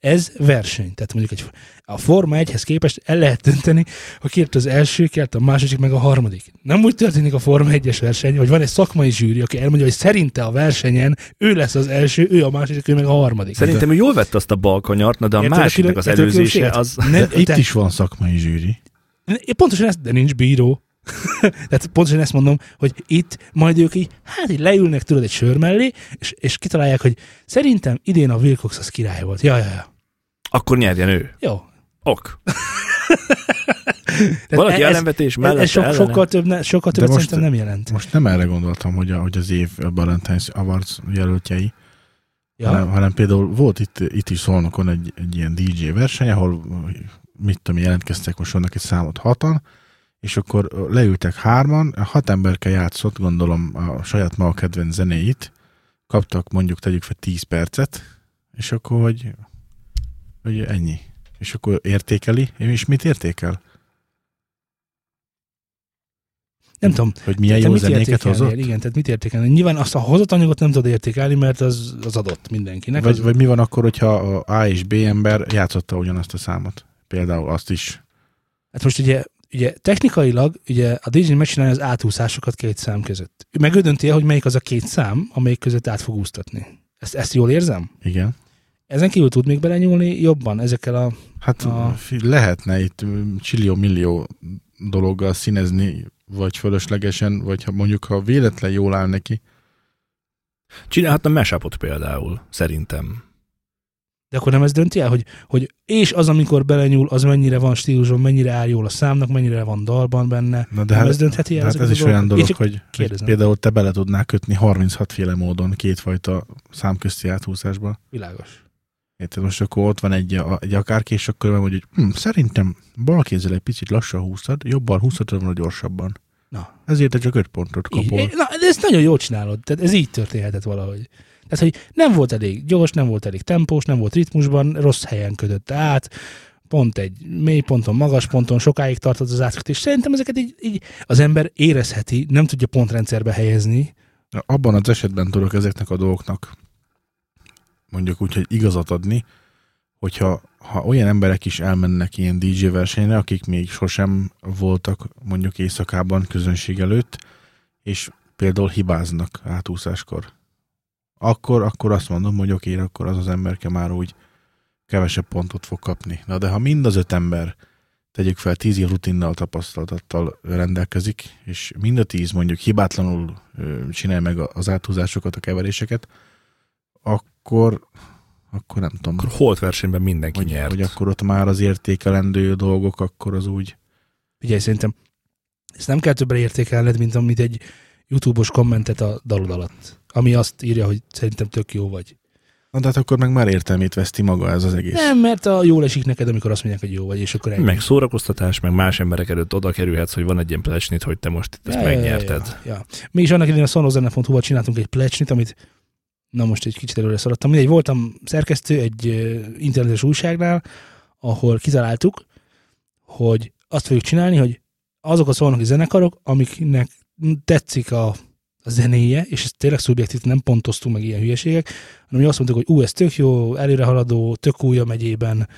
[SPEAKER 1] Ez verseny. Tehát mondjuk egy, a Forma 1-hez képest el lehet dönteni, ha kért az első, kért a második, meg a harmadik. Nem úgy történik a Forma 1-es verseny, hogy van egy szakmai zsűri, aki elmondja, hogy szerinte a versenyen ő lesz az első, ő a második, ő meg a harmadik.
[SPEAKER 2] Szerintem ő jól vette azt a balkanyart, na de a
[SPEAKER 1] Érted
[SPEAKER 2] másiknak az előzése az...
[SPEAKER 1] Ne,
[SPEAKER 3] itt
[SPEAKER 1] te-
[SPEAKER 3] is van szakmai zsűri.
[SPEAKER 1] Pontosan ezt, de nincs bíró. Tehát pontosan ezt mondom, hogy itt majd ők így, hát így leülnek tudod egy sör mellé, és, és kitalálják, hogy szerintem idén a Wilcox az király volt. Ja, ja, ja.
[SPEAKER 2] Akkor nyerjen ő.
[SPEAKER 1] Jó.
[SPEAKER 2] Ok. Valaki
[SPEAKER 1] ez-
[SPEAKER 2] ellenvetés
[SPEAKER 1] Ez,
[SPEAKER 2] mellett
[SPEAKER 1] ez sok,
[SPEAKER 2] ellene?
[SPEAKER 1] sokkal, több, ne, sokkal többet
[SPEAKER 3] most-
[SPEAKER 1] szerintem nem jelent.
[SPEAKER 3] Most nem erre gondoltam, hogy, a, hogy az év Valentine's Awards jelöltjei, ja. hanem, hanem például volt itt, itt is Szolnokon egy, egy ilyen DJ verseny, ahol mit tudom, jelentkeztek most vannak egy számot hatan, és akkor leültek hárman, hat emberke játszott, gondolom a saját maga kedvenc zenéit, kaptak mondjuk tegyük fel 10 percet, és akkor hogy, hogy ennyi. És akkor értékeli, és mit értékel?
[SPEAKER 1] Nem tudom.
[SPEAKER 3] Hogy milyen jó zenéket hozott?
[SPEAKER 1] Igen, tehát mit értékelni? Nyilván azt a hozott anyagot nem tudod értékelni, mert az, az adott mindenkinek.
[SPEAKER 3] Vagy,
[SPEAKER 1] az,
[SPEAKER 3] vagy mi van akkor, hogyha a A és B ember játszotta ugyanazt a számot? Például azt is.
[SPEAKER 1] Hát most ugye, ugye technikailag ugye a DJ megcsinálja az átúszásokat két szám között. Ő dönti el, hogy melyik az a két szám, amelyik között át fog úsztatni. Ezt, ezt jól érzem?
[SPEAKER 3] Igen.
[SPEAKER 1] Ezen kívül tud még belenyúlni jobban ezekkel a...
[SPEAKER 3] Hát
[SPEAKER 1] A-
[SPEAKER 3] lehetne itt csillió-millió dologgal színezni, vagy fölöslegesen, vagy ha mondjuk, ha véletlen jól áll neki.
[SPEAKER 2] Csinálhatna mashupot például, szerintem.
[SPEAKER 1] De akkor nem ez dönti el, hogy, hogy és az, amikor belenyúl, az mennyire van stíluson, mennyire áll jól a számnak, mennyire van dalban benne.
[SPEAKER 3] Na de
[SPEAKER 1] nem
[SPEAKER 3] hát,
[SPEAKER 1] ez döntheti el
[SPEAKER 3] hát ez is olyan
[SPEAKER 1] dolgokat?
[SPEAKER 3] dolog, hogy, hogy például te bele tudnál kötni 36 féle módon kétfajta számközti áthúzásba.
[SPEAKER 1] Világos.
[SPEAKER 3] Érted? Most akkor ott van egy, egy akárki, és akkor mondja, hogy hm, szerintem bal kézzel egy picit lassan húztad, jobban húzhatod volna gyorsabban.
[SPEAKER 1] Na.
[SPEAKER 3] Ezért te csak 5 pontot
[SPEAKER 1] Így,
[SPEAKER 3] kapol.
[SPEAKER 1] na, de ezt nagyon jól csinálod. Tehát ez így történhetett valahogy. Tehát, hogy nem volt elég gyors, nem volt elég tempós, nem volt ritmusban, rossz helyen ködött át, pont egy mély ponton, magas ponton, sokáig tartott az átkötés. Szerintem ezeket így, így az ember érezheti, nem tudja pontrendszerbe helyezni.
[SPEAKER 3] Abban az esetben tudok ezeknek a dolgoknak mondjuk úgy, hogy igazat adni, hogyha ha olyan emberek is elmennek ilyen DJ versenyre, akik még sosem voltak mondjuk éjszakában közönség előtt, és például hibáznak átúszáskor, akkor, akkor azt mondom, hogy oké, akkor az az emberke már úgy kevesebb pontot fog kapni. Na de ha mind az öt ember tegyük fel tíz év rutinnal, tapasztalattal rendelkezik, és mind a tíz mondjuk hibátlanul csinál meg az áthúzásokat, a keveréseket, akkor, akkor nem tudom,
[SPEAKER 2] Akkor holt versenyben mindenki
[SPEAKER 3] hogy,
[SPEAKER 2] nyert.
[SPEAKER 3] hogy akkor ott már az értékelendő dolgok, akkor az úgy,
[SPEAKER 1] Ugye szerintem ezt nem kell többre értékelned, mint amit egy YouTube-os kommentet a dalod alatt, ami azt írja, hogy szerintem tök jó vagy.
[SPEAKER 3] na de hát akkor meg már értelmét veszti maga ez az egész.
[SPEAKER 1] Nem, mert a jól esik neked, amikor azt mondják, hogy jó vagy, és akkor ennyi.
[SPEAKER 2] Meg szórakoztatás, meg más emberek előtt oda kerülhetsz, hogy van egy ilyen plecsnit, hogy te most itt ezt
[SPEAKER 1] Ja,
[SPEAKER 2] megnyerted.
[SPEAKER 1] Ja, ja. Mi is annak idején a sonozene.hu-val csináltunk egy plecsnit, amit na most egy kicsit előre szaladtam. Mindegy, voltam szerkesztő egy internetes újságnál, ahol kitaláltuk, hogy azt fogjuk csinálni, hogy azok a szolnoki zenekarok, amiknek tetszik a, a zenéje, és ez tényleg szubjektív, nem pontoztunk meg ilyen hülyeségek, hanem mi azt mondtuk, hogy ú, ez tök jó, előrehaladó, tök új a megyében,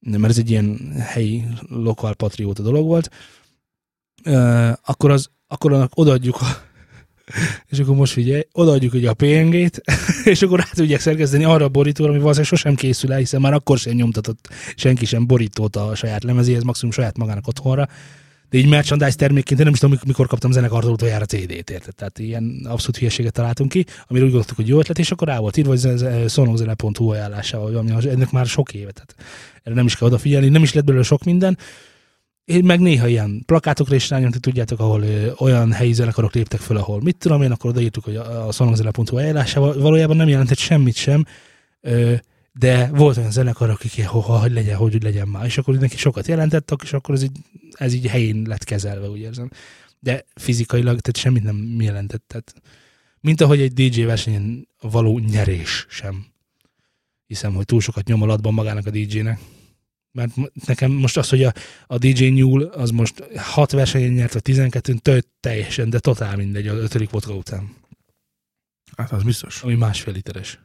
[SPEAKER 1] mert ez egy ilyen helyi lokal patrióta dolog volt, akkor, az, akkor annak odaadjuk a, és akkor most figyelj, odaadjuk ugye a PNG-t, és akkor rá tudják szerkeszteni arra a borítóra, ami valószínűleg sosem készül el, hiszen már akkor sem nyomtatott senki sem borítót a saját lemezéhez, maximum saját magának otthonra. De így merchandise termékként én nem is tudom, mikor kaptam zenekartól utoljára CD-t, érted? Tehát ilyen abszolút hülyeséget találtunk ki, amire úgy gondoltuk, hogy jó ötlet, és akkor rá volt írva, hogy szonogzene.hu ajánlása, vagy ami ennek már sok éve, tehát erre nem is kell odafigyelni, nem is lett belőle sok minden, én meg néha ilyen plakátokra is rányomtuk, tudjátok, ahol ö, olyan helyi zenekarok léptek föl, ahol mit tudom én, akkor odaírtuk, hogy a, a szonogzene.hu ajánlása valójában nem jelentett semmit sem, ö, de volt olyan zenekar, akik ha, hogy legyen, hogy legyen már, és akkor neki sokat jelentettek, és akkor ez így, ez így helyén lett kezelve, úgy érzem. De fizikailag, tehát semmit nem jelentett. Tehát, mint ahogy egy DJ versenyen való nyerés sem. Hiszem, hogy túl sokat nyom alatban magának a DJ-nek. Mert nekem most az, hogy a, a DJ nyúl, az most 6 versenyen nyert, vagy 12-n, tölt teljesen, de totál mindegy az ötödik vodka után.
[SPEAKER 3] Hát az biztos.
[SPEAKER 1] Ami másfél literes.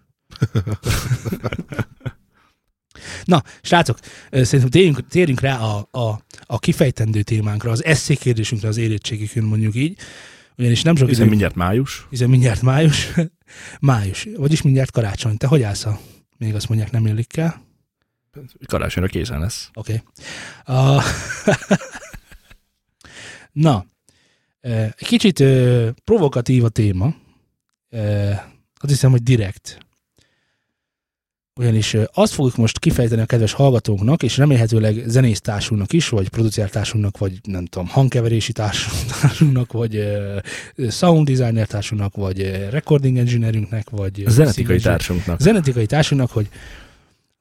[SPEAKER 1] Na, srácok, szerintem térjünk, térjünk rá a, a, a kifejtendő témánkra, az eszé kérdésünkre, az érettségükön mondjuk így. Ugyanis nem sok
[SPEAKER 2] Hiszen
[SPEAKER 1] idő,
[SPEAKER 2] mindjárt május.
[SPEAKER 1] hiszen mindjárt május, május, vagyis mindjárt karácsony. Te hogy állsz a, még azt mondják, nem illik el?
[SPEAKER 2] Karácsonyra készen lesz.
[SPEAKER 1] Oké. Okay. Uh, Na, egy kicsit provokatív a téma. Azt hiszem, hogy direkt. Ugyanis azt fogjuk most kifejteni a kedves hallgatóknak, és remélhetőleg zenésztársunknak is, vagy producertársunknak, vagy nem tudom, hangkeverési társunknak, vagy uh, sound designer társunknak, vagy uh, recording engineerünknek, vagy
[SPEAKER 2] zenetikai társunknak.
[SPEAKER 1] zenetikai társunknak, hogy,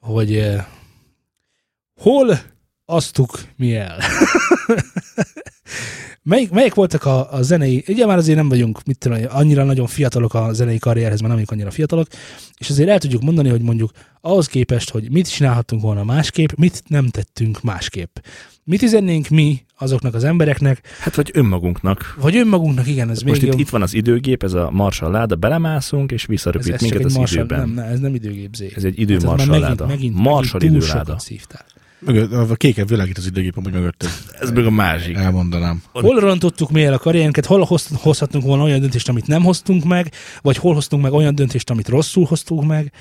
[SPEAKER 1] hogy hol asztuk mi el. melyik, melyik voltak a, a zenei, ugye már azért nem vagyunk, mit tudom, annyira nagyon fiatalok a zenei karrierhez, már nem vagyunk annyira fiatalok, és azért el tudjuk mondani, hogy mondjuk ahhoz képest, hogy mit csinálhattunk volna másképp, mit nem tettünk másképp. Mit üzennénk mi azoknak az embereknek,
[SPEAKER 2] Hát vagy önmagunknak.
[SPEAKER 1] vagy önmagunknak, igen, ez
[SPEAKER 2] Most
[SPEAKER 1] még
[SPEAKER 2] itt, itt van az időgép, ez a Marshall láda, belemászunk, és
[SPEAKER 1] ez,
[SPEAKER 2] visszaröpít
[SPEAKER 1] ez csak
[SPEAKER 2] minket az
[SPEAKER 1] Marshall,
[SPEAKER 2] időben.
[SPEAKER 1] nem, nem, ez nem időgépzé.
[SPEAKER 2] Ez egy idő
[SPEAKER 1] Hát ez megint,
[SPEAKER 2] láda.
[SPEAKER 1] megint, megint túl
[SPEAKER 2] időláda.
[SPEAKER 1] sokat szívtál.
[SPEAKER 3] Mögött, a kéket világít az időgép, amúgy mögött.
[SPEAKER 2] Ez meg a másik.
[SPEAKER 3] Elmondanám.
[SPEAKER 1] Hol rontottuk mi el a karrierünket, hol hoz, hozhatunk volna olyan döntést, amit nem hoztunk meg, vagy hol hoztunk meg olyan döntést, amit rosszul hoztunk meg,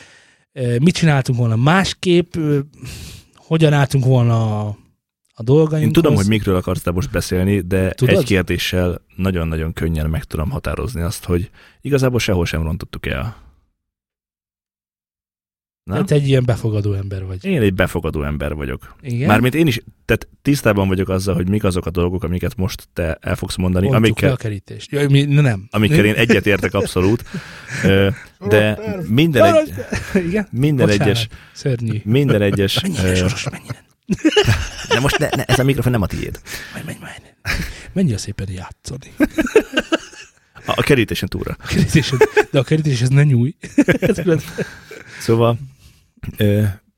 [SPEAKER 1] mit csináltunk volna másképp, hogyan álltunk volna a, a dolgainkhoz.
[SPEAKER 2] Én tudom, hogy mikről akarsz te most beszélni, de
[SPEAKER 1] Tudod?
[SPEAKER 2] egy kérdéssel nagyon-nagyon könnyen meg tudom határozni azt, hogy igazából sehol sem rontottuk el. Nem?
[SPEAKER 1] Te egy ilyen befogadó ember vagy.
[SPEAKER 2] Én egy befogadó ember vagyok.
[SPEAKER 1] Igen?
[SPEAKER 2] Mármint én is, tehát tisztában vagyok azzal, hogy mik azok a dolgok, amiket most te el fogsz mondani,
[SPEAKER 1] Mondtuk le
[SPEAKER 2] amikkel,
[SPEAKER 1] a kerítést. Ja, mi, ne, nem.
[SPEAKER 2] amikkel én egyetértek abszolút, de minden, egy,
[SPEAKER 1] Igen?
[SPEAKER 2] minden
[SPEAKER 1] Bocsánat.
[SPEAKER 2] egyes,
[SPEAKER 1] Szörnyű.
[SPEAKER 2] minden egyes,
[SPEAKER 1] Mennyire
[SPEAKER 2] ö,
[SPEAKER 1] soros, mennyire.
[SPEAKER 2] de most ne, ne, ez a mikrofon nem a tiéd.
[SPEAKER 1] Menj, menj, menj. Menjél szépen játszani.
[SPEAKER 2] A, a kerítésen túlra.
[SPEAKER 1] A kerítésed, de a kerítéshez ne nyújj.
[SPEAKER 2] Szóval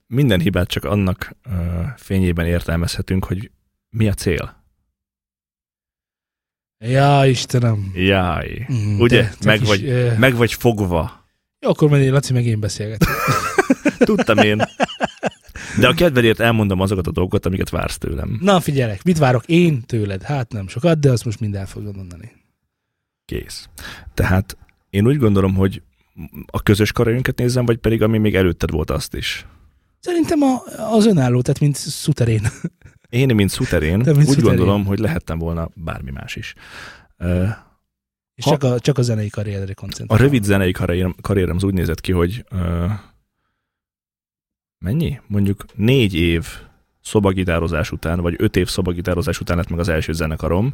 [SPEAKER 2] minden hibát csak annak fényében értelmezhetünk, hogy mi a cél.
[SPEAKER 1] ja, Istenem.
[SPEAKER 2] Jaj.
[SPEAKER 1] Mm,
[SPEAKER 2] Ugye?
[SPEAKER 1] te- te
[SPEAKER 2] Meg
[SPEAKER 1] kis,
[SPEAKER 2] vagy-
[SPEAKER 1] eh,
[SPEAKER 2] Meg vagy fogva.
[SPEAKER 1] Jó, akkor menjél, Laci, meg én beszélgetek.
[SPEAKER 2] Tudtam én. De a kedvedért elmondom azokat a dolgokat, amiket vársz tőlem.
[SPEAKER 1] Na, figyelek, mit várok én tőled? Hát nem sokat, de azt most mind el fogod mondani.
[SPEAKER 2] Kész. Tehát én úgy gondolom, hogy a közös karajunkat nézzem, vagy pedig ami még előtted volt azt is.
[SPEAKER 1] Szerintem a, az önálló, tehát mint szuterén.
[SPEAKER 2] Én, mint szuterén,
[SPEAKER 1] Te, mint
[SPEAKER 2] úgy
[SPEAKER 1] szuterén.
[SPEAKER 2] gondolom, hogy lehettem volna bármi más is.
[SPEAKER 1] És
[SPEAKER 2] Ha-
[SPEAKER 1] csak a, csak a zenei karrierre
[SPEAKER 2] A
[SPEAKER 1] koncentrál.
[SPEAKER 2] rövid zenei karrierem, karrierem az úgy nézett ki, hogy ö, mennyi? Mondjuk négy év szobagitározás után, vagy öt év szobagitározás után lett meg az első zenekarom,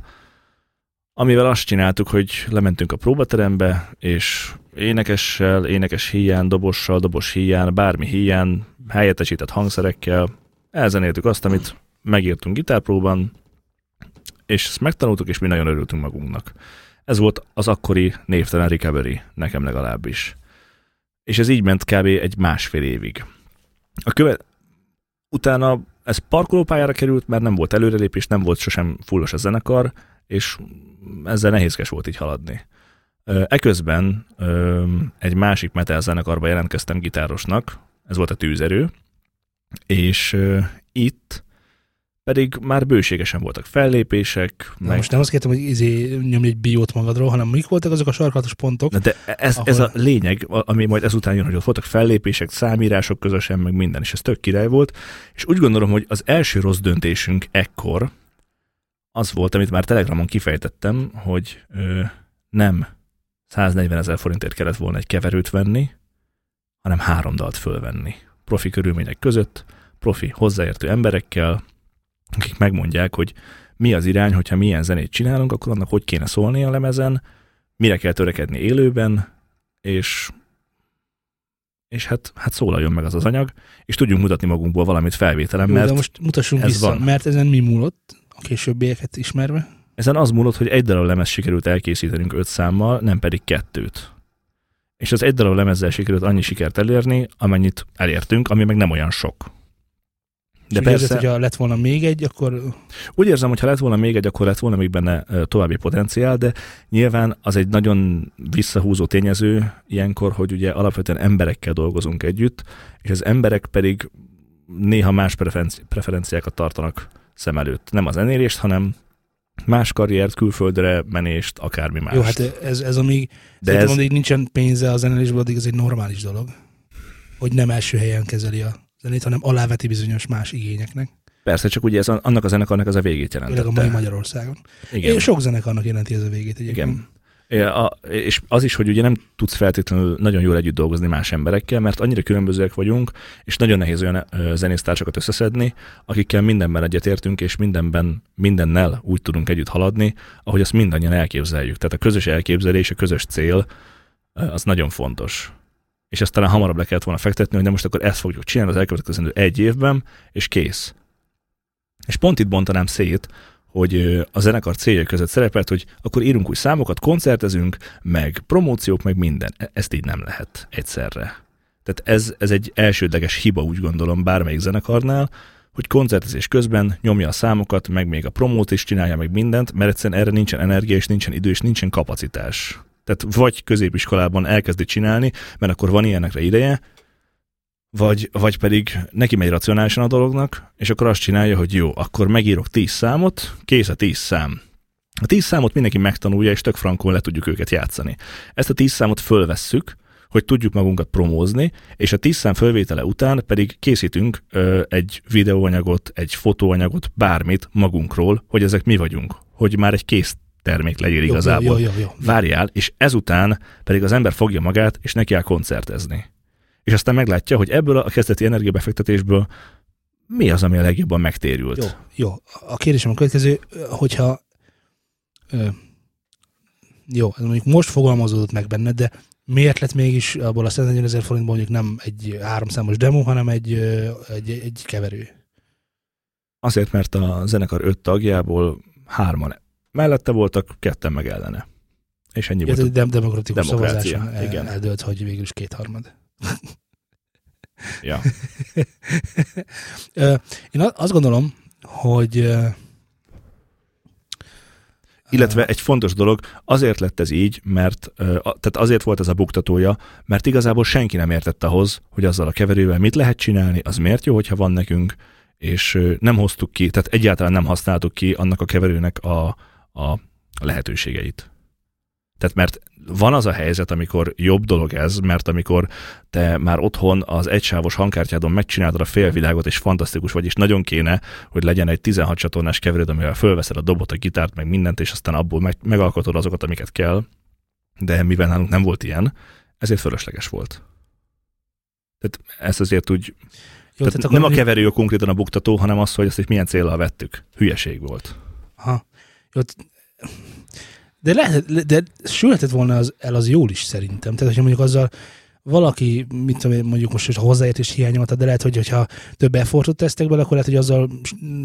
[SPEAKER 2] amivel azt csináltuk, hogy lementünk a próbaterembe, és énekessel, énekes híján, dobossal, dobos híján, bármi híján, helyettesített hangszerekkel, elzenéltük azt, amit megírtunk gitárpróban, és ezt megtanultuk, és mi nagyon örültünk magunknak. Ez volt az akkori névtelen recovery, nekem legalábbis. És ez így ment kb. egy másfél évig. A köve... Utána ez parkolópályára került, mert nem volt előrelépés, nem volt sosem fullos a zenekar, és ezzel nehézkes volt így haladni. Eközben egy másik metal zenekarba jelentkeztem gitárosnak, ez volt a tűzerő, és itt pedig már bőségesen voltak fellépések.
[SPEAKER 1] Na,
[SPEAKER 2] meg...
[SPEAKER 1] most nem azt kértem, hogy izé nyomj egy biót magadról, hanem mik voltak azok a sarkalatos pontok.
[SPEAKER 2] Na de ez,
[SPEAKER 1] ahol-
[SPEAKER 2] ez a lényeg, ami majd ezután jön, hogy ott voltak fellépések, számírások közösen, meg minden, és ez tök király volt. És úgy gondolom, hogy az első rossz döntésünk ekkor az volt, amit már Telegramon kifejtettem, hogy ö, nem 140 ezer forintért kellett volna egy keverőt venni, hanem három dalt fölvenni. Profi körülmények között, profi hozzáértő emberekkel, akik megmondják, hogy mi az irány, hogyha milyen zenét csinálunk, akkor annak hogy kéne szólni a lemezen, mire kell törekedni élőben, és és hát, hát szólaljon meg az az anyag, és tudjunk mutatni magunkból valamit felvételen,
[SPEAKER 1] Jó,
[SPEAKER 2] mert
[SPEAKER 1] de most mutassunk
[SPEAKER 2] ez
[SPEAKER 1] vissza,
[SPEAKER 2] van.
[SPEAKER 1] mert ezen mi múlott a későbbieket ismerve?
[SPEAKER 2] Ezen az múlott, hogy egy darab lemez sikerült elkészítenünk öt számmal, nem pedig kettőt. És az egy darab lemezzel sikerült annyi sikert elérni, amennyit elértünk, ami meg nem olyan sok. De
[SPEAKER 1] És úgy érzed,
[SPEAKER 2] persze,
[SPEAKER 1] hogyha lett volna még egy, akkor
[SPEAKER 2] Úgy érzem, hogy ha lett volna még egy, akkor lett volna még benne további potenciál, de nyilván az egy nagyon visszahúzó tényező ilyenkor, hogy ugye alapvetően emberekkel dolgozunk együtt, és az emberek pedig néha más preferenci- preferenciákat tartanak szem előtt. Nem az enélést, hanem más karriert, külföldre menést, akármi más.
[SPEAKER 1] jó, hát ez, ez amíg,
[SPEAKER 2] de ez,
[SPEAKER 1] amíg nincsen pénze a zenélésből, addig ez egy normális dolog. Hogy nem első helyen kezeli a zenét, hanem aláveti bizonyos más igényeknek.
[SPEAKER 2] persze, csak ugye ez annak a zenekarnak az a végét
[SPEAKER 1] Főleg a
[SPEAKER 2] jelentette.
[SPEAKER 1] mai Magyarországon.
[SPEAKER 2] Igen.
[SPEAKER 1] És sok zenekarnak jelenti ez a végét egyébként.
[SPEAKER 2] Igen. A, és az is, hogy ugye nem tudsz feltétlenül nagyon jól együtt dolgozni más emberekkel, mert annyira különbözőek vagyunk, és nagyon nehéz olyan zenésztársakat összeszedni, akikkel mindenben egyetértünk, és mindenben, mindennel úgy tudunk együtt haladni, ahogy azt mindannyian elképzeljük. Tehát a közös elképzelés, a közös cél, az nagyon fontos. És ezt talán hamarabb le kellett volna fektetni, hogy de most akkor ezt fogjuk csinálni az elkövetkezendő egy évben, és kész. És pont itt bontanám szét, hogy a zenekar célja között szerepelt, hogy akkor írunk új számokat, koncertezünk, meg promóciók, meg minden. E- Ezt így nem lehet egyszerre. Tehát ez, ez egy elsődleges hiba, úgy gondolom, bármelyik zenekarnál, hogy koncertezés közben nyomja a számokat, meg még a promót is csinálja, meg mindent, mert egyszerűen erre nincsen energia, és nincsen idő, és nincsen kapacitás. Tehát vagy középiskolában elkezdi csinálni, mert akkor van ilyenekre ideje, vagy, vagy pedig neki megy racionálisan a dolognak, és akkor azt csinálja, hogy jó, akkor megírok 10 számot, kész a 10 szám. A 10 számot mindenki megtanulja, és tök frankon le tudjuk őket játszani. Ezt a 10 számot fölvesszük, hogy tudjuk magunkat promózni, és a 10 szám fölvétele után pedig készítünk ö, egy videóanyagot, egy fotóanyagot, bármit magunkról, hogy ezek mi vagyunk, hogy már egy kész termék legyél
[SPEAKER 1] Jó,
[SPEAKER 2] igazából.
[SPEAKER 1] Jó, jó, jó.
[SPEAKER 2] Várjál, és ezután pedig az ember fogja magát, és neki áll koncertezni. És aztán meglátja, hogy ebből a kezdeti energiabefektetésből mi az, ami a legjobban megtérült.
[SPEAKER 1] Jó, jó. A kérdésem a következő, hogyha ö, jó, ez mondjuk most fogalmazódott meg benned, de miért lett mégis abból a 140 ezer forintból mondjuk nem egy háromszámos demo, hanem egy, egy, egy keverő?
[SPEAKER 2] Azért, mert a zenekar öt tagjából hárman mellette voltak, ketten meg ellene. És ennyi
[SPEAKER 1] Ja,
[SPEAKER 2] volt.
[SPEAKER 1] ez egy dem- demokratikus
[SPEAKER 2] Demokrácia,
[SPEAKER 1] szavazáson el,
[SPEAKER 2] igen.
[SPEAKER 1] eldőlt, hogy végül is kétharmad.
[SPEAKER 2] Ja.
[SPEAKER 1] Én azt gondolom, hogy
[SPEAKER 2] Illetve egy fontos dolog, azért lett ez így, mert tehát azért volt ez a buktatója, mert igazából senki nem értett ahhoz, hogy azzal a keverővel mit lehet csinálni, az miért jó, hogyha van nekünk, és nem hoztuk ki, tehát egyáltalán nem használtuk ki annak a keverőnek a, a lehetőségeit. Tehát mert van az a helyzet, amikor jobb dolog ez, mert amikor te már otthon az egysávos hangkártyádon megcsináltad a félvilágot, és fantasztikus vagy, és nagyon kéne, hogy legyen egy 16 csatornás keverőd, amivel fölveszed a dobot, a gitárt, meg mindent, és aztán abból meg, megalkotod azokat, amiket kell. De mivel nálunk nem volt ilyen, ezért fölösleges volt. Tehát ezt azért úgy,
[SPEAKER 1] jó,
[SPEAKER 2] tehát
[SPEAKER 1] tehát
[SPEAKER 2] nem a keverő a konkrétan a buktató, hanem az, hogy ezt is milyen célral vettük. Hülyeség volt.
[SPEAKER 1] Aha. Jó, de, lehet, de sülhetett volna az, el az jól is szerintem. Tehát, hogyha mondjuk azzal valaki, mit tudom én, mondjuk most, hogy hozzáértés hiányolta, de lehet, hogy hogyha több effortot tesztek bele, akkor lehet, hogy azzal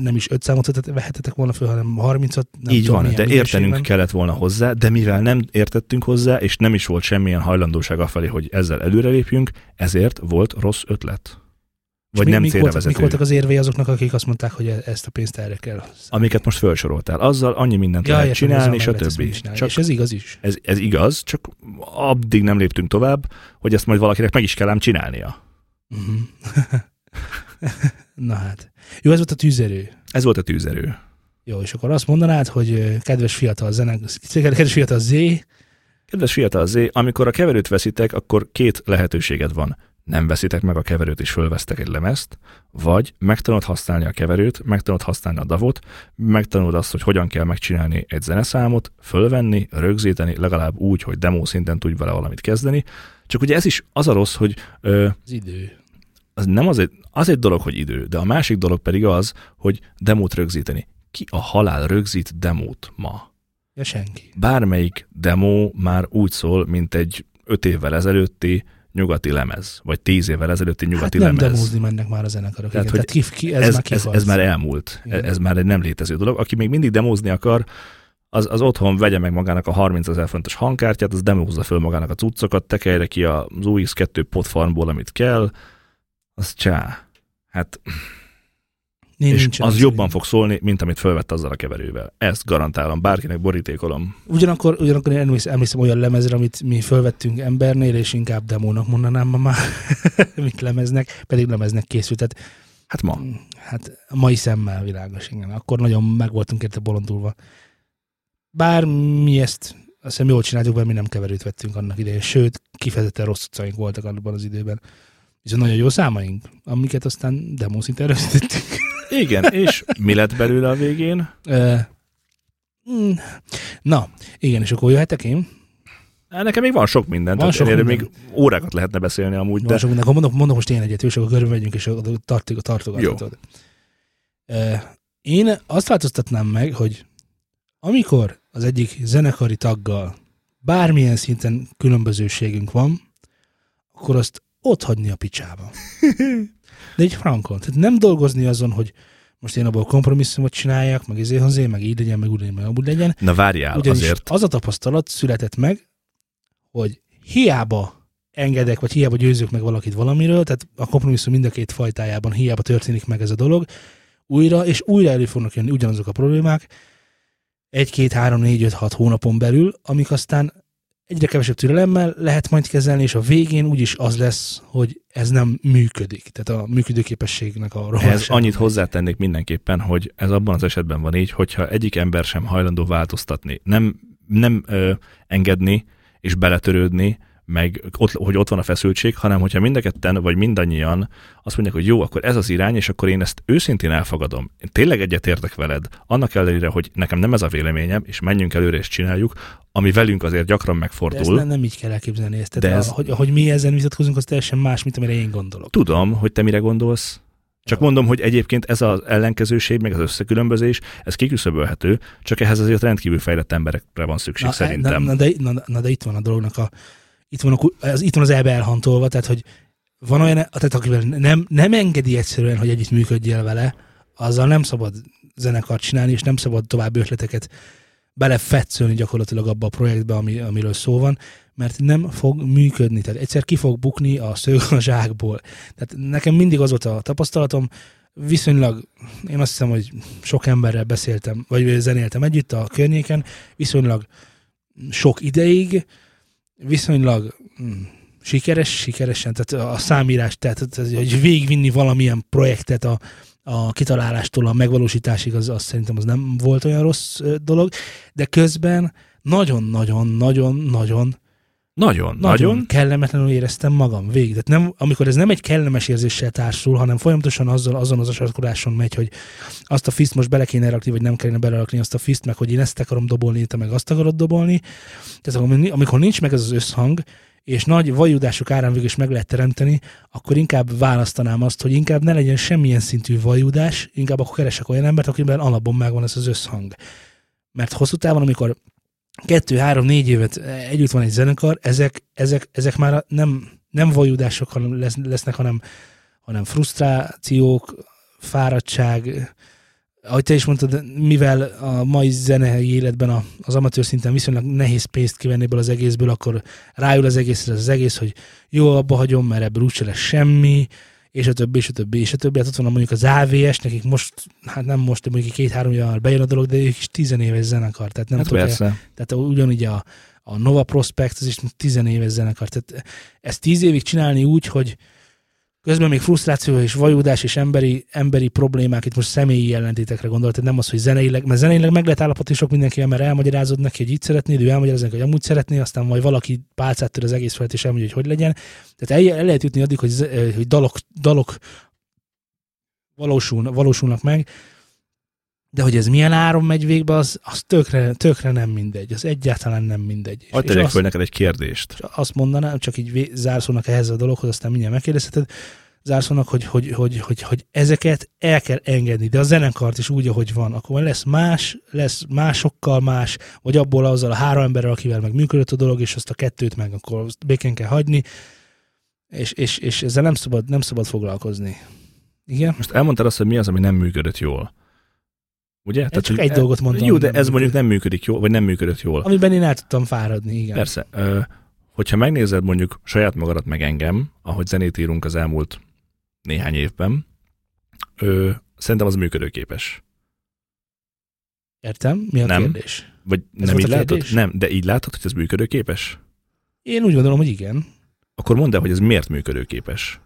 [SPEAKER 1] nem is öt számot vehet- vehetetek volna föl, hanem 30-at. Nem
[SPEAKER 2] Így
[SPEAKER 1] tudom,
[SPEAKER 2] van, de értenünk kellett volna hozzá, de mivel nem értettünk hozzá, és nem is volt semmilyen hajlandóság afelé, hogy ezzel előrelépjünk, ezért volt rossz ötlet. Vagy
[SPEAKER 1] mi-
[SPEAKER 2] nem
[SPEAKER 1] mik voltak, mik voltak az érvei azoknak, akik azt mondták, hogy e- ezt a pénzt erre kell?
[SPEAKER 2] Amiket most felsoroltál. Azzal annyi mindent
[SPEAKER 1] Ja,
[SPEAKER 2] lehet
[SPEAKER 1] értem,
[SPEAKER 2] csinálni, stb. Csak
[SPEAKER 1] És ez igaz is.
[SPEAKER 2] ez, ez igaz, csak addig nem léptünk tovább, hogy ezt majd valakinek meg is kell ám csinálnia.
[SPEAKER 1] Uh-huh. Na hát. Jó, ez volt a tűzerő.
[SPEAKER 2] Ez volt a tűzerő.
[SPEAKER 1] Jó, és akkor azt mondanád, hogy kedves fiatal zene, kedves fiatal Z,
[SPEAKER 2] Kedves fiatal Z, amikor a keverőt veszitek, akkor két lehetőséged van. Nem veszitek meg a keverőt és fölvesztek egy lemezt, vagy megtanulod használni a keverőt, megtanulod használni a davot, megtanulod azt, hogy hogyan kell megcsinálni egy zeneszámot, fölvenni, rögzíteni, legalább úgy, hogy demo szinten tudj vele valamit kezdeni. Csak ugye ez is az a rossz, hogy ö,
[SPEAKER 1] az idő.
[SPEAKER 2] az nem az egy, az egy dolog, hogy idő, de a másik dolog pedig az, hogy demót rögzíteni. Ki a halál rögzít demót ma?
[SPEAKER 1] Ja, senki.
[SPEAKER 2] bármelyik demo már úgy szól, mint egy öt évvel ezelőtti nyugati lemez, vagy tíz évvel ezelőtti
[SPEAKER 1] Hát
[SPEAKER 2] nyugati
[SPEAKER 1] nem
[SPEAKER 2] lemez.
[SPEAKER 1] demózni mennek már a zenekarok.
[SPEAKER 2] Tehát,
[SPEAKER 1] igen.
[SPEAKER 2] hogy
[SPEAKER 1] Tehát ki, ki, ez,
[SPEAKER 2] Ez,
[SPEAKER 1] már
[SPEAKER 2] ez, ez már elmúlt.
[SPEAKER 1] Igen.
[SPEAKER 2] Ez már egy nem létező dolog. Aki még mindig demózni akar, az, az otthon vegye meg magának a 30 ezer fontos hangkártyát, az demózza föl magának a cuccokat, tekerje ki az UX2 potfarmból, amit kell, az csá. Hát,
[SPEAKER 1] Nincs,
[SPEAKER 2] és
[SPEAKER 1] nincsen
[SPEAKER 2] az jobban fog szólni, mint amit fölvett azzal a keverővel. Ezt garantálom, bárkinek borítékolom.
[SPEAKER 1] Ugyanakkor, ugyanakkor én emlékszem, olyan lemezre, amit mi fölvettünk embernél, és inkább demónak mondanám ma már, mint lemeznek, pedig lemeznek készült. Tehát,
[SPEAKER 2] Hát ma.
[SPEAKER 1] hát a mai szemmel világos, igen. Akkor nagyon meg voltunk érte bolondulva. Bár mi ezt azt hiszem jól csináltuk, mert mi nem keverőt vettünk annak idején. Sőt, kifejezetten rossz utcaink voltak abban az időben. Viszont nagyon jó számaink, amiket aztán demo szinten rögzítettünk.
[SPEAKER 2] Igen, és mi lett belőle a végén?
[SPEAKER 1] Mm, Na, igen, és akkor jöhetek én?
[SPEAKER 2] Nekem még van sok minden,
[SPEAKER 1] Van sok minden.
[SPEAKER 2] még órákat lehetne beszélni amúgy,
[SPEAKER 1] De...
[SPEAKER 2] de
[SPEAKER 1] Sok minden. Akkor mondok, mondok most én egyet, és akkor körbe megyünk, és tartogatod. Ö, Én azt változtatnám meg, hogy amikor az egyik zenekari taggal bármilyen szinten különbözőségünk van, akkor azt ott hagyni a picsába. De egy frankon. Tehát nem dolgozni azon, hogy most én abból kompromisszumot csináljak, meg izé hozzá, meg így legyen, meg úgy legyen, meg úgy legyen.
[SPEAKER 2] na várjál,
[SPEAKER 1] Ugyanis
[SPEAKER 2] azért.
[SPEAKER 1] az a tapasztalat született meg, hogy hiába engedek, vagy hiába győzök meg valakit valamiről, tehát a kompromisszum mind a két fajtájában hiába történik meg ez a dolog, újra és újra elő fognak jönni ugyanazok a problémák, egy, két, három, négy, öt, hat hónapon belül, amik aztán egyre kevesebb türelemmel lehet majd kezelni, és a végén úgyis az lesz, hogy ez nem működik. Tehát a működőképességnek a
[SPEAKER 2] Ez
[SPEAKER 1] rohanása.
[SPEAKER 2] annyit hozzátennék mindenképpen, hogy ez abban az esetben van így, hogyha egyik ember sem hajlandó változtatni, nem, nem ö, engedni és beletörődni, meg ott, hogy ott van a feszültség, hanem hogyha mind a ketten, vagy mindannyian azt mondják, hogy jó, akkor ez az irány, és akkor én ezt őszintén elfogadom. Én tényleg egyetértek veled, annak ellenére, hogy nekem nem ez a véleményem, és menjünk előre és csináljuk, ami velünk azért gyakran
[SPEAKER 1] De ezt
[SPEAKER 2] megfordul.
[SPEAKER 1] nem, nem így kell elképzelni ezt. Tehát
[SPEAKER 2] De
[SPEAKER 1] ez...
[SPEAKER 2] ez-
[SPEAKER 1] ahogy, ahogy mi ezen vitatkozunk, az teljesen más, mint amire én gondolok.
[SPEAKER 2] Tudom, hogy te mire gondolsz, csak mondom, hogy egyébként ez az ellenkezőség, meg az összekülönbözés, ez kiküszöbölhető, csak ehhez azért rendkívül fejlett emberekre van szükség
[SPEAKER 1] Na,
[SPEAKER 2] szerintem.
[SPEAKER 1] Na, na, de, na, na, de itt van a dolognak a... Itt van, a, az, itt van az elbe elhantolva, tehát hogy van olyan, tehát akivel nem, nem engedi egyszerűen, hogy együtt működjél vele, azzal nem szabad zenekart csinálni, és nem szabad további ötleteket belefetszölni gyakorlatilag abba a projektbe, ami, amiről szó van, mert nem fog működni. Tehát egyszer ki fog bukni a szög a zsákból. Tehát nekem mindig az volt a tapasztalatom, viszonylag, én azt hiszem, hogy sok emberrel beszéltem, vagy zenéltem együtt a környéken, viszonylag sok ideig, viszonylag mm, sikeres, sikeresen, tehát a számírás, tehát, tehát hogy végigvinni valamilyen projektet a, a kitalálástól a megvalósításig, az, az szerintem az nem volt olyan rossz dolog, de közben nagyon-nagyon-nagyon-nagyon
[SPEAKER 2] Nagyon,
[SPEAKER 1] nagyon
[SPEAKER 2] nagyon.
[SPEAKER 1] kellemetlenül éreztem magam végig. Tehát nem, amikor ez nem egy kellemes érzéssel társul, hanem folyamatosan azzal, azon az asatkodáson megy, hogy azt a fiszt most bele kéne rakni, vagy nem kéne belerakni azt a fiszt, meg hogy én ezt akarom dobolni, te meg azt akarod dobolni. Tehát amikor- amikor nincs meg ez az összhang, és nagy vajudások árán végül is meg lehet teremteni, akkor inkább választanám azt, hogy inkább ne legyen semmilyen szintű vajudás, inkább akkor keresek olyan embert, akiben alapban megvan ez az összhang. Mert hosszú távon, amikor kettő, három, négy évet együtt van egy zenekar, ezek, ezek, ezek már nem, nem vajudások hanem lesz, lesznek, hanem, hanem frusztrációk, fáradtság, ahogy te is mondtad, mivel a mai zenei életben a, az amatőr szinten viszonylag nehéz pénzt kivenni ebből az egészből, akkor rájul az egészre az egész, hogy jó, abba hagyom, mert ebből úgyse lesz semmi, és a többi, és a többi, és a többi. Hát ott van mondjuk az AVS, nekik most, hát nem most, de mondjuk két-három éve bejön a dolog, de ők is tizenéves zenekar, tehát nem
[SPEAKER 2] Hát
[SPEAKER 1] tudok
[SPEAKER 2] persze.
[SPEAKER 1] tehát ugyanígy a, a Nova Prospect, az is tizenéves zenekar. Tehát ezt tíz évig csinálni úgy, hogy Közben még frusztráció és vajúdás és emberi, emberi problémák, itt most személyi jelentétekre gondolt, tehát nem az, hogy zeneileg, mert zeneileg meg lehet állapotni sok mindenki, mert elmagyarázod neki, hogy így szeretnéd, ő elmagyarázza neki, hogy amúgy szeretné, aztán majd valaki pálcát tör az egész felett, és elmondja, hogy hogy legyen. Tehát el, el lehet jutni addig, hogy, hogy dalok, dalok valósul, valósulnak meg, de hogy ez milyen áron megy végbe, az, az tökre, tökre nem mindegy. Az egyáltalán nem mindegy. És
[SPEAKER 2] tegyek föl neked egy kérdést.
[SPEAKER 1] és azt mondanám, csak így zárszónak ehhez a dologhoz, aztán mindjárt megkérdezheted, zárszónak, hogy, hogy, hogy, hogy, hogy, ezeket el kell engedni, de a zenekart is úgy, ahogy van, akkor lesz más, lesz másokkal más, vagy abból azzal a három emberrel, akivel meg működött a dolog, és azt a kettőt meg akkor békén kell hagyni, és, és, és ezzel nem szabad, nem szabad foglalkozni. Igen?
[SPEAKER 2] Most elmondtad azt, hogy mi az, ami nem működött jól. Ugye?
[SPEAKER 1] csak
[SPEAKER 2] hogy
[SPEAKER 1] egy dolgot mondtam,
[SPEAKER 2] Jó, de ez mondjuk
[SPEAKER 1] működik.
[SPEAKER 2] nem működik jól, vagy nem működött jól.
[SPEAKER 1] Amiben én el tudtam fáradni, igen.
[SPEAKER 2] Persze. Ö, hogyha megnézed mondjuk saját magadat meg engem, ahogy zenét írunk az elmúlt néhány évben, ö, szerintem az működőképes.
[SPEAKER 1] Értem? Mi a
[SPEAKER 2] Nem.
[SPEAKER 1] kérdés?
[SPEAKER 2] Vagy
[SPEAKER 1] Ez
[SPEAKER 2] nem így látod? Nem, de így látod, hogy ez működőképes?
[SPEAKER 1] Én úgy gondolom, hogy igen.
[SPEAKER 2] Akkor mondd el, hogy ez miért működőképes.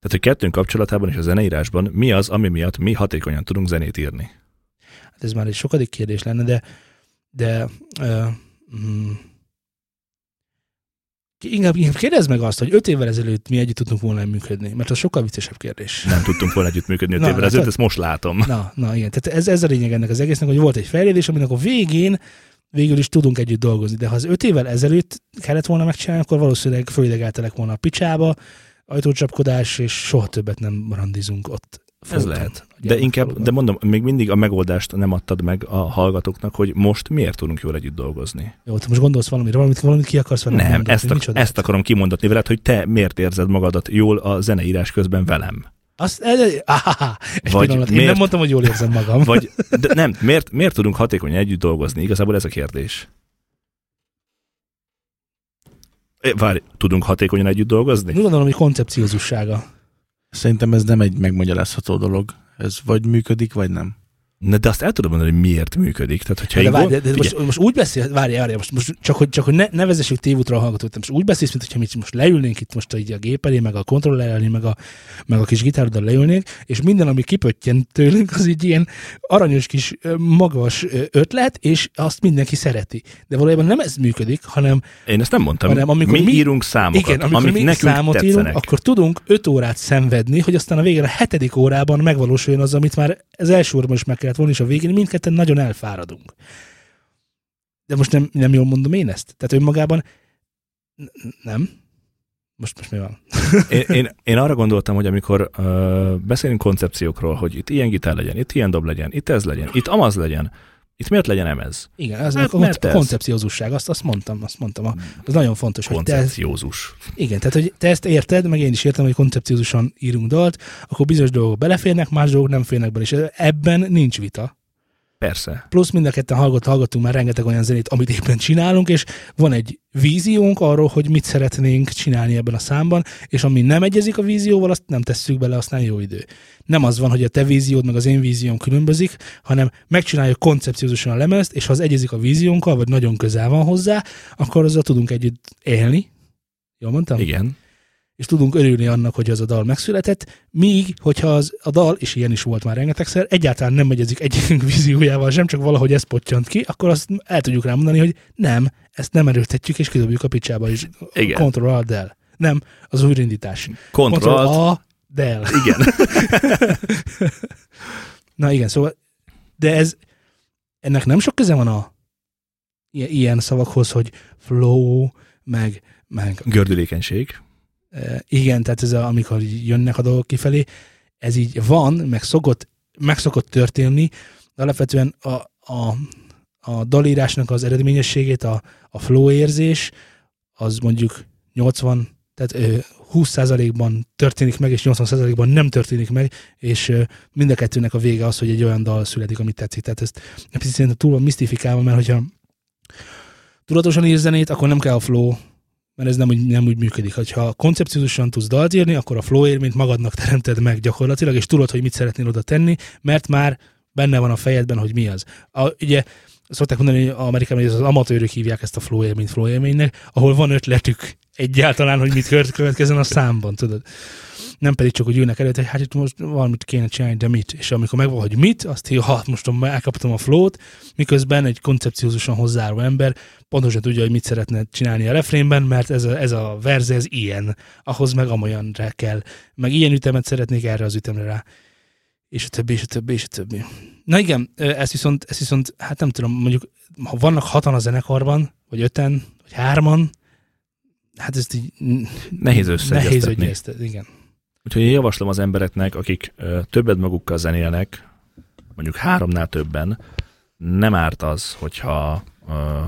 [SPEAKER 2] Tehát, hogy kettőnk kapcsolatában és a zeneírásban mi az, ami miatt mi hatékonyan tudunk zenét írni.
[SPEAKER 1] Hát ez már egy sokadik kérdés lenne, de, de uh, mm, inkább, inkább kérdezd meg azt, hogy öt évvel ezelőtt mi együtt tudtunk volna működni, mert az sokkal viccesebb kérdés.
[SPEAKER 2] Nem tudtunk volna együttműködni öt
[SPEAKER 1] Na,
[SPEAKER 2] évvel
[SPEAKER 1] hát
[SPEAKER 2] ezelőtt, ezt most látom.
[SPEAKER 1] Na, na igen, tehát ez, ez a lényeg ennek az egésznek, hogy volt egy fejlődés, aminek a végén végül is tudunk együtt dolgozni, de ha az öt évvel ezelőtt kellett volna megcsinálni, akkor valószínűleg fölidegeltelek volna a picsába, ajtócsapkodás, és soha többet nem randizunk ott.
[SPEAKER 2] Ez
[SPEAKER 1] folyton
[SPEAKER 2] lehet. De inkább, de mondom, még mindig a megoldást nem adtad meg a hallgatóknak, hogy most miért tudunk jól együtt dolgozni.
[SPEAKER 1] Jó, te most gondolsz valamire, valamit, valamit ki akarsz velem
[SPEAKER 2] Nem,
[SPEAKER 1] mondani,
[SPEAKER 2] ezt, ak- ezt akarom kimondatni veled, hogy te miért érzed magadat jól a zeneírás közben velem.
[SPEAKER 1] Azt, áhá, egy
[SPEAKER 2] Vagy
[SPEAKER 1] pillanat, én
[SPEAKER 2] miért-
[SPEAKER 1] nem mondtam, hogy jól érzem magam.
[SPEAKER 2] Vagy de nem, miért, miért tudunk hatékonyan együtt dolgozni? Igazából ez a kérdés. É, Várj, tudunk hatékonyan együtt dolgozni?
[SPEAKER 1] Úgy gondolom, hogy koncepciózussága.
[SPEAKER 3] Szerintem ez nem egy megmagyarázható dolog. Ez vagy működik, vagy nem.
[SPEAKER 2] Na, de azt el tudom mondani, hogy miért működik. Tehát, hogyha
[SPEAKER 1] De,
[SPEAKER 2] én
[SPEAKER 1] várj,
[SPEAKER 2] gond-
[SPEAKER 1] de, de most, most, úgy beszél, várj, várj, most, most csak, hogy, csak hogy ne, ne vezessük tévútra a hallgatót, most úgy beszélsz, mint hogyha mi most leülnénk itt most így a gép elé, meg a kontroller elé, meg a, meg a kis gitároddal leülnénk, és minden, ami kipöttyen tőlünk, az egy ilyen aranyos kis magas ötlet, és azt mindenki szereti. De valójában nem ez működik, hanem
[SPEAKER 2] Én ezt nem mondtam.
[SPEAKER 1] Hanem amikor
[SPEAKER 2] mi,
[SPEAKER 1] mi-
[SPEAKER 2] írunk számokat,
[SPEAKER 1] Igen, amikor
[SPEAKER 2] amik
[SPEAKER 1] mi
[SPEAKER 2] nekünk
[SPEAKER 1] számot
[SPEAKER 2] tetszenek.
[SPEAKER 1] írunk, akkor tudunk öt órát szenvedni, hogy aztán a végén a hetedik órában megvalósuljon az, amit már az első órában is meg kellett volna, és a végén mindketten nagyon elfáradunk. De most nem, nem jól mondom én ezt? Tehát önmagában nem. Most, most mi van?
[SPEAKER 2] Én, én, én arra gondoltam, hogy amikor uh, beszélünk koncepciókról, hogy itt ilyen gitár legyen, itt ilyen dob legyen, itt ez legyen, itt amaz legyen, itt miért legyen emez?
[SPEAKER 1] Igen, az
[SPEAKER 2] Hát,
[SPEAKER 1] a,
[SPEAKER 2] mert ez.
[SPEAKER 1] koncepciózusság, azt, azt mondtam, azt mondtam. A, az nagyon fontos, hogy te,
[SPEAKER 2] Koncepciózus.
[SPEAKER 1] igen, tehát hogy te ezt érted, meg én is értem, hogy koncepciózusan írunk dalt, akkor bizonyos dolgok beleférnek, más dolgok nem férnek bele, és ebben nincs vita.
[SPEAKER 2] Persze.
[SPEAKER 1] Plusz mind a ketten hallgat, hallgattunk már rengeteg olyan zenét, amit éppen csinálunk, és van egy víziónk arról, hogy mit szeretnénk csinálni ebben a számban, és ami nem egyezik a vízióval, azt nem tesszük bele, aztán jó idő. Nem az van, hogy a te víziód meg az én vízióm különbözik, hanem megcsináljuk koncepciózusan a lemezt, és ha az egyezik a víziónkkal, vagy nagyon közel van hozzá, akkor azzal tudunk együtt élni. Jól mondtam?
[SPEAKER 2] Igen.
[SPEAKER 1] És tudunk örülni annak, hogy az a dal megszületett, míg, hogyha az, a dal, és ilyen is volt már rengetegszer, egyáltalán nem megyezik egyikünk víziójával sem, csak valahogy ez pottyant ki, akkor azt el tudjuk rá mondani, hogy nem, ezt nem erőltetjük, és kidobjuk a picsába is.
[SPEAKER 2] Igen.
[SPEAKER 1] Control Del. Nem, az újraindítás.
[SPEAKER 2] Control.
[SPEAKER 1] A Del.
[SPEAKER 2] Igen.
[SPEAKER 1] Na igen, szóval, de ez, ennek nem sok köze van a ilyen szavakhoz, hogy flow, meg, meg
[SPEAKER 2] Gördülékenység.
[SPEAKER 1] Igen, tehát ez a, amikor jönnek a dolgok kifelé, ez így van, meg szokott, meg szokott történni, de alapvetően a, a, a dalírásnak az eredményességét, a, a flow érzés, az mondjuk 80, tehát ö, 20%-ban történik meg, és 80%-ban nem történik meg, és mind a kettőnek a vége az, hogy egy olyan dal születik, amit tetszik. Tehát ezt egy picit szerintem túl van misztifikálva, mert hogyha tudatosan ír zenét, akkor nem kell a flow, mert ez nem úgy, nem úgy működik. Ha koncepciózusan tudsz dalt írni, akkor a flow élményt magadnak teremted meg gyakorlatilag, és tudod, hogy mit szeretnél oda tenni, mert már benne van a fejedben, hogy mi az. A, ugye szokták mondani, hogy Amerikában hogy az amatőrök hívják ezt a flow élményt flow élménynek, ahol van ötletük egyáltalán, hogy mit követ- következzen a számban, tudod. Nem pedig csak, hogy ülnek előtt, hogy hát itt most valamit kéne csinálni, de mit? És amikor megvan, hogy mit, azt hi, ha most elkaptam a flót, miközben egy koncepciózusan hozzáálló ember pontosan tudja, hogy mit szeretne csinálni a refrénben, mert ez a, ez a verze, ez ilyen, ahhoz meg amolyanra kell. Meg ilyen ütemet szeretnék erre az ütemre rá. És a többi, és a többi, és a többi. Na igen, ezt viszont, ezt viszont, hát nem tudom, mondjuk, ha vannak hatan a zenekarban, vagy öten, vagy hárman, hát ezt így
[SPEAKER 2] Nehéz összeegyeztetni.
[SPEAKER 1] nehéz összeegyeztetni, igen.
[SPEAKER 2] Úgyhogy én javaslom az embereknek, akik többet magukkal zenélnek, mondjuk háromnál többen, nem árt az, hogyha ö,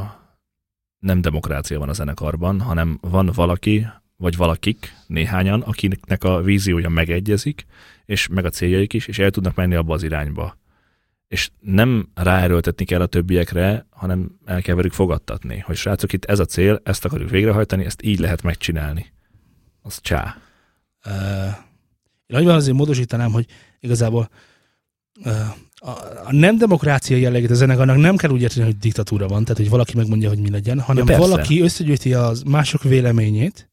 [SPEAKER 2] nem demokrácia van a zenekarban, hanem van valaki, vagy valakik, néhányan, akiknek a víziója megegyezik, és meg a céljaik is, és el tudnak menni abba az irányba. És nem ráerőltetni kell a többiekre, hanem el kell velük fogadtatni, hogy srácok, itt ez a cél, ezt akarjuk végrehajtani, ezt így lehet megcsinálni. Az csá.
[SPEAKER 1] Én nagyban azért módosítanám, hogy igazából a, a nem demokrácia jellegét a zenekarnak nem kell úgy érteni, hogy diktatúra van, tehát hogy valaki megmondja, hogy mi legyen, hanem
[SPEAKER 2] Ja, persze.
[SPEAKER 1] valaki összegyűjti az mások véleményét,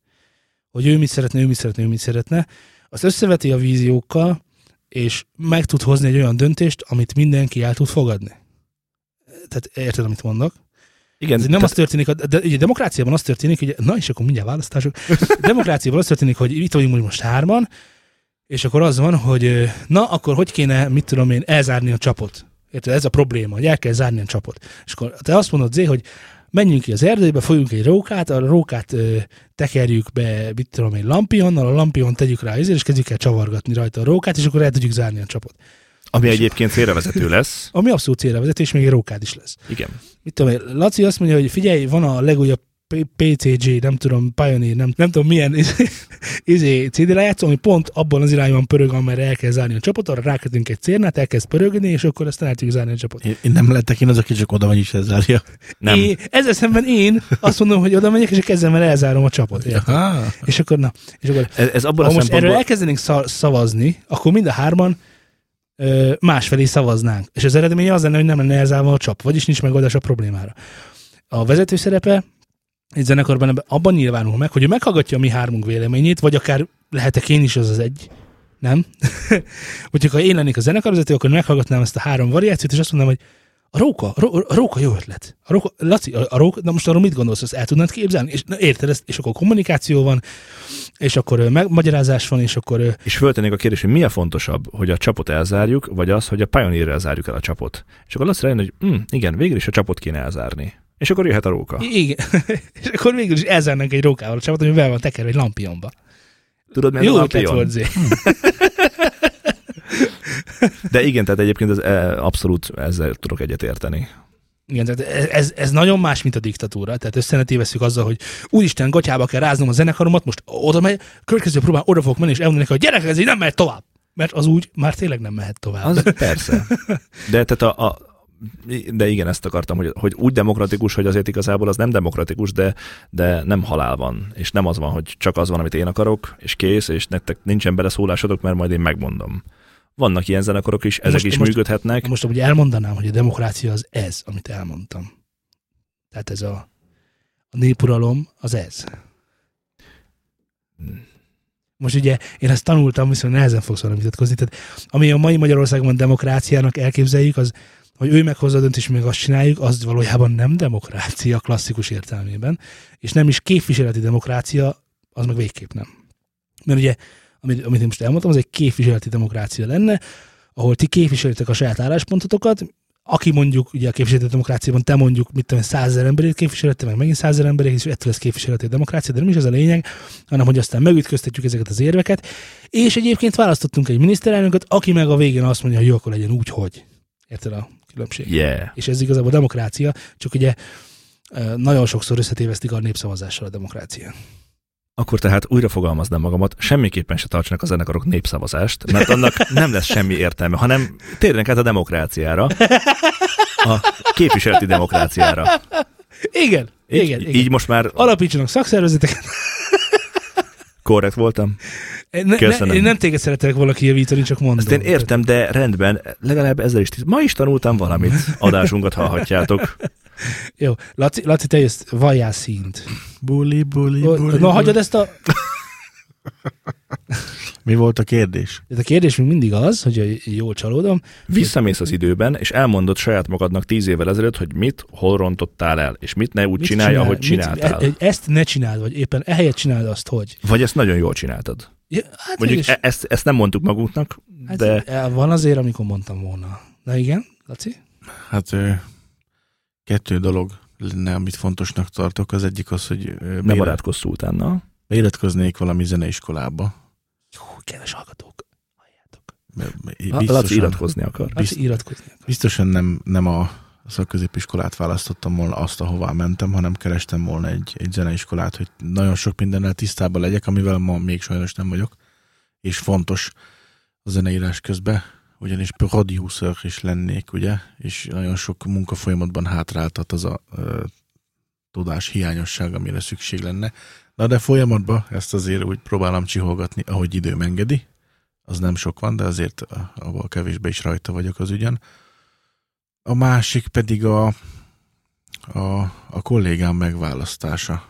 [SPEAKER 1] hogy ő mit szeretne, ő mit szeretne, ő mit szeretne, azt összeveti a víziókkal, és meg tud hozni egy olyan döntést, amit mindenki el tud fogadni. Tehát érted, amit mondok?
[SPEAKER 2] Igen,
[SPEAKER 1] nem az történik, de ugye demokráciában az történik, hogy na és akkor mindjárt választások. Demokráciában az történik, hogy itt vagyunk most hárman, és akkor az van, hogy na, akkor hogy kéne, mit tudom én, elzárni a csapot. Érted? Ez a probléma, hogy el kell zárni a csapot. És akkor te azt mondod, Zé, hogy menjünk ki az erdőbe, folyunk egy rókát, a rókát ö, tekerjük be, mit tudom én, lampionnal, a lampion tegyük rá, ezért, és kezdjük el csavargatni rajta a rókát, és akkor el tudjuk zárni a csapot.
[SPEAKER 2] Ami egyébként félrevezető lesz.
[SPEAKER 1] Ami abszolút célra vezet, és még egy rókád is lesz.
[SPEAKER 2] Igen.
[SPEAKER 1] mit tudom én, Laci azt mondja, hogy figyelj, van a legújabb PCG, nem tudom, Pioneer, nem, nem tudom milyen izé, CD lejátszó, ami pont abban az irányban pörög, amerre el kell zárni a csapot, arra rákötünk egy cérnát, elkezd pörögni, és akkor aztán el tudjuk zárni a csapot.
[SPEAKER 3] Én, én nem lettek én az, aki csak oda megy is lezárja.
[SPEAKER 2] Nem.
[SPEAKER 1] Én, ezzel szemben én azt mondom, hogy oda megyek, és a kezemmel elzárom a?
[SPEAKER 3] Aha.
[SPEAKER 1] És akkor, na, és akkor
[SPEAKER 2] Ez, ez abban
[SPEAKER 1] ha
[SPEAKER 2] a
[SPEAKER 1] most erről
[SPEAKER 2] szempontból...
[SPEAKER 1] elkezdenénk sza- szavazni, akkor mind a hárman másfelé szavaznánk. És az eredménye az lenne, hogy nem lenne elzárva a csap, vagyis nincs megoldás a problémára. A vezető szerepe egy zenekarban abban nyilvánul meg, hogy ő meghallgatja a mi hármunk véleményét, vagy akár lehetek én is az az egy, nem? Úgyhogy ha én lennék a zenekarvezető, akkor meghallgatnám ezt a három variációt, és azt mondanám, hogy a róka, a, ró, a róka jó ötlet. A róka, Laci, a, a róka, na most arról mit gondolsz, ezt el tudnád képzelni? És na, érted ezt, és akkor kommunikáció van, és akkor megmagyarázás van, és akkor ö,
[SPEAKER 2] És föltennék a kérdést, hogy mi a fontosabb, hogy a csapot elzárjuk, vagy az, hogy a Pioneer-rel zárjuk el a csapot. És akkor azt rájön, hogy hm, igen, végül is a csapot kéne elzárni. És akkor jöhet a róka.
[SPEAKER 1] igen. és akkor végül is elzárnánk egy rókával a csapat, ami be van tekerve egy lampionba.
[SPEAKER 2] Tudod, mi
[SPEAKER 1] Jó
[SPEAKER 2] a lampion?
[SPEAKER 1] volt, Zé.
[SPEAKER 2] De igen, tehát egyébként ez eh, abszolút ezzel tudok egyetérteni.
[SPEAKER 1] Igen, tehát ez, ez nagyon más, mint a diktatúra. Tehát össze ne tévesszük azzal, hogy úristen, gatyába kell ráznom a zenekaromat, most oda megy, következő próbán oda fogok menni, és elmondani hogy gyerek, ez így nem mehet tovább. Mert az úgy már tényleg nem mehet tovább.
[SPEAKER 2] Az persze. De tehát a, a de igen, ezt akartam, hogy, hogy úgy demokratikus, hogy azért igazából az nem demokratikus, de, de nem halál van. És nem az van, hogy csak az van, amit én akarok, és kész, és nektek nincsen beleszólásotok, mert majd én megmondom. Vannak ilyen zenekarok is, ezek
[SPEAKER 1] Most-
[SPEAKER 2] is
[SPEAKER 1] most-
[SPEAKER 2] működhetnek.
[SPEAKER 1] Most amúgy elmondanám, hogy a demokrácia az ez, amit elmondtam. Tehát ez a, a népuralom az ez. Most ugye én ezt tanultam, viszont nehezen fogsz vele vitatkozni. Tehát ami a mai Magyarországon demokráciának elképzeljük, az, hogy ő meghozza a döntést, még azt csináljuk, az valójában nem demokrácia klasszikus értelmében, és nem is képviseleti demokrácia, az meg végképp nem. Mert ugye, amit, amit én most elmondtam, az egy képviseleti demokrácia lenne, ahol ti képviselitek a saját álláspontotokat, aki mondjuk, ugye a képviseleti demokráciában te mondjuk, mit tudom, százezer emberét képviselete, meg megint százezer emberét, és ettől lesz képviseleti demokrácia, de nem is ez a lényeg, hanem hogy aztán megütköztetjük ezeket az érveket, és egyébként választottunk egy miniszterelnököt, aki meg a végén azt mondja, hogy jó, akkor legyen úgy, hogy. Érted a különbség?
[SPEAKER 2] Yeah.
[SPEAKER 1] És ez igazából demokrácia, csak ugye nagyon sokszor összetévesztik a népszavazással a demokrácia.
[SPEAKER 2] Akkor tehát újra fogalmaznám magamat, semmiképpen se tartsanak a zenekarok népszavazást, mert annak nem lesz semmi értelme, hanem térjenek át a demokráciára, a képviseleti demokráciára.
[SPEAKER 1] Igen,
[SPEAKER 2] Így,
[SPEAKER 1] igen, igen.
[SPEAKER 2] így most már
[SPEAKER 1] Alapítsanak szakszervezeteket.
[SPEAKER 2] korrekt voltam.
[SPEAKER 1] Ne, ne,
[SPEAKER 2] Köszönöm.
[SPEAKER 1] én nem téged szeretek valaki javítani, csak mondom.
[SPEAKER 2] Ezt én értem, de rendben, legalább ezzel is, tiz- ma is tanultam valamit, adásunkat hallhatjátok.
[SPEAKER 1] Jó, Laci, Laci te jössz, valljál színt.
[SPEAKER 3] Buli, buli, buli.
[SPEAKER 1] Na, hagyjad ezt a...
[SPEAKER 3] Mi volt a kérdés?
[SPEAKER 1] A kérdés még mindig az, hogy jól csalódom.
[SPEAKER 2] Visszamész az időben, és elmondod saját magadnak tíz évvel ezelőtt, hogy mit, hol rontottál el, és mit ne úgy
[SPEAKER 1] Mit
[SPEAKER 2] csinálj,
[SPEAKER 1] csinál-
[SPEAKER 2] ahogy
[SPEAKER 1] mit-
[SPEAKER 2] csináltál.
[SPEAKER 1] e- Ezt ne csináld, vagy éppen ehelyett csináld azt, hogy.
[SPEAKER 2] Vagy ezt nagyon jól csináltad.
[SPEAKER 1] Ja, hát
[SPEAKER 2] Mondjuk
[SPEAKER 1] mégis-
[SPEAKER 2] e- ezt, ezt nem mondtuk magunknak,
[SPEAKER 1] hát
[SPEAKER 2] de
[SPEAKER 1] e- van azért, amikor mondtam volna. Na igen, Laci?
[SPEAKER 3] Hát kettő dolog lenne, amit fontosnak tartok. Az egyik az, hogy ö,
[SPEAKER 2] ne barátkozz szultánnal.
[SPEAKER 3] beiratkoznék valami zeneiskolába.
[SPEAKER 1] Jó, kedves hallgatók, halljátok.
[SPEAKER 3] Biztosan,
[SPEAKER 2] Laci iratkozni akar.
[SPEAKER 1] Laci iratkozni akar.
[SPEAKER 3] biztosan nem, nem a szakközépiskolát választottam volna azt, ahová mentem, hanem kerestem volna egy, egy zeneiskolát, hogy nagyon sok mindennel tisztában legyek, amivel ma még sajnos nem vagyok. És fontos a zeneírás közben, ugyanis producer is lennék, ugye, és nagyon sok munkafolyamatban hátráltat az a ö, tudás hiányosság, amire szükség lenne. Na de folyamatban ezt azért úgy próbálom csiholgatni, ahogy időm engedi. Az nem sok van, de azért abban kevésbé is rajta vagyok az ügyen. A másik pedig a, a, a kollégám megválasztása.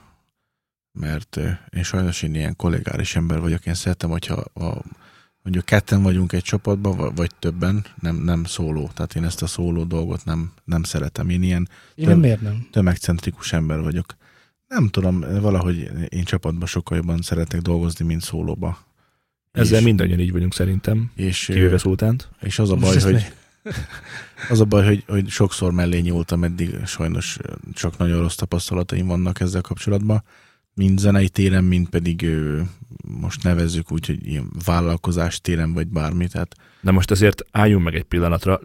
[SPEAKER 3] Mert én sajnos én ilyen kollégáris ember vagyok, én szeretem, hogyha a, mondjuk ketten vagyunk egy csapatban, va- vagy többen, nem, nem szóló. Tehát én ezt a szóló dolgot nem, nem szeretem. Én ilyen
[SPEAKER 1] Igen, miért nem?
[SPEAKER 3] tömegcentrikus ember vagyok. Nem tudom, valahogy én csapatban sokkal jobban szeretek dolgozni, mint szólóba.
[SPEAKER 2] Ezzel
[SPEAKER 3] és,
[SPEAKER 2] mindannyian így vagyunk szerintem,
[SPEAKER 3] és,
[SPEAKER 2] kivéve szultánt.
[SPEAKER 3] és az a baj, hogy Az a baj, hogy, hogy sokszor mellé nyúltam, eddig sajnos csak nagyon rossz tapasztalataim vannak ezzel kapcsolatban, mind zenei téren, mind pedig ö, most nevezzük úgy, hogy ilyen vállalkozás téren, vagy bármi. Tehát
[SPEAKER 2] De most azért álljunk meg egy pillanatra.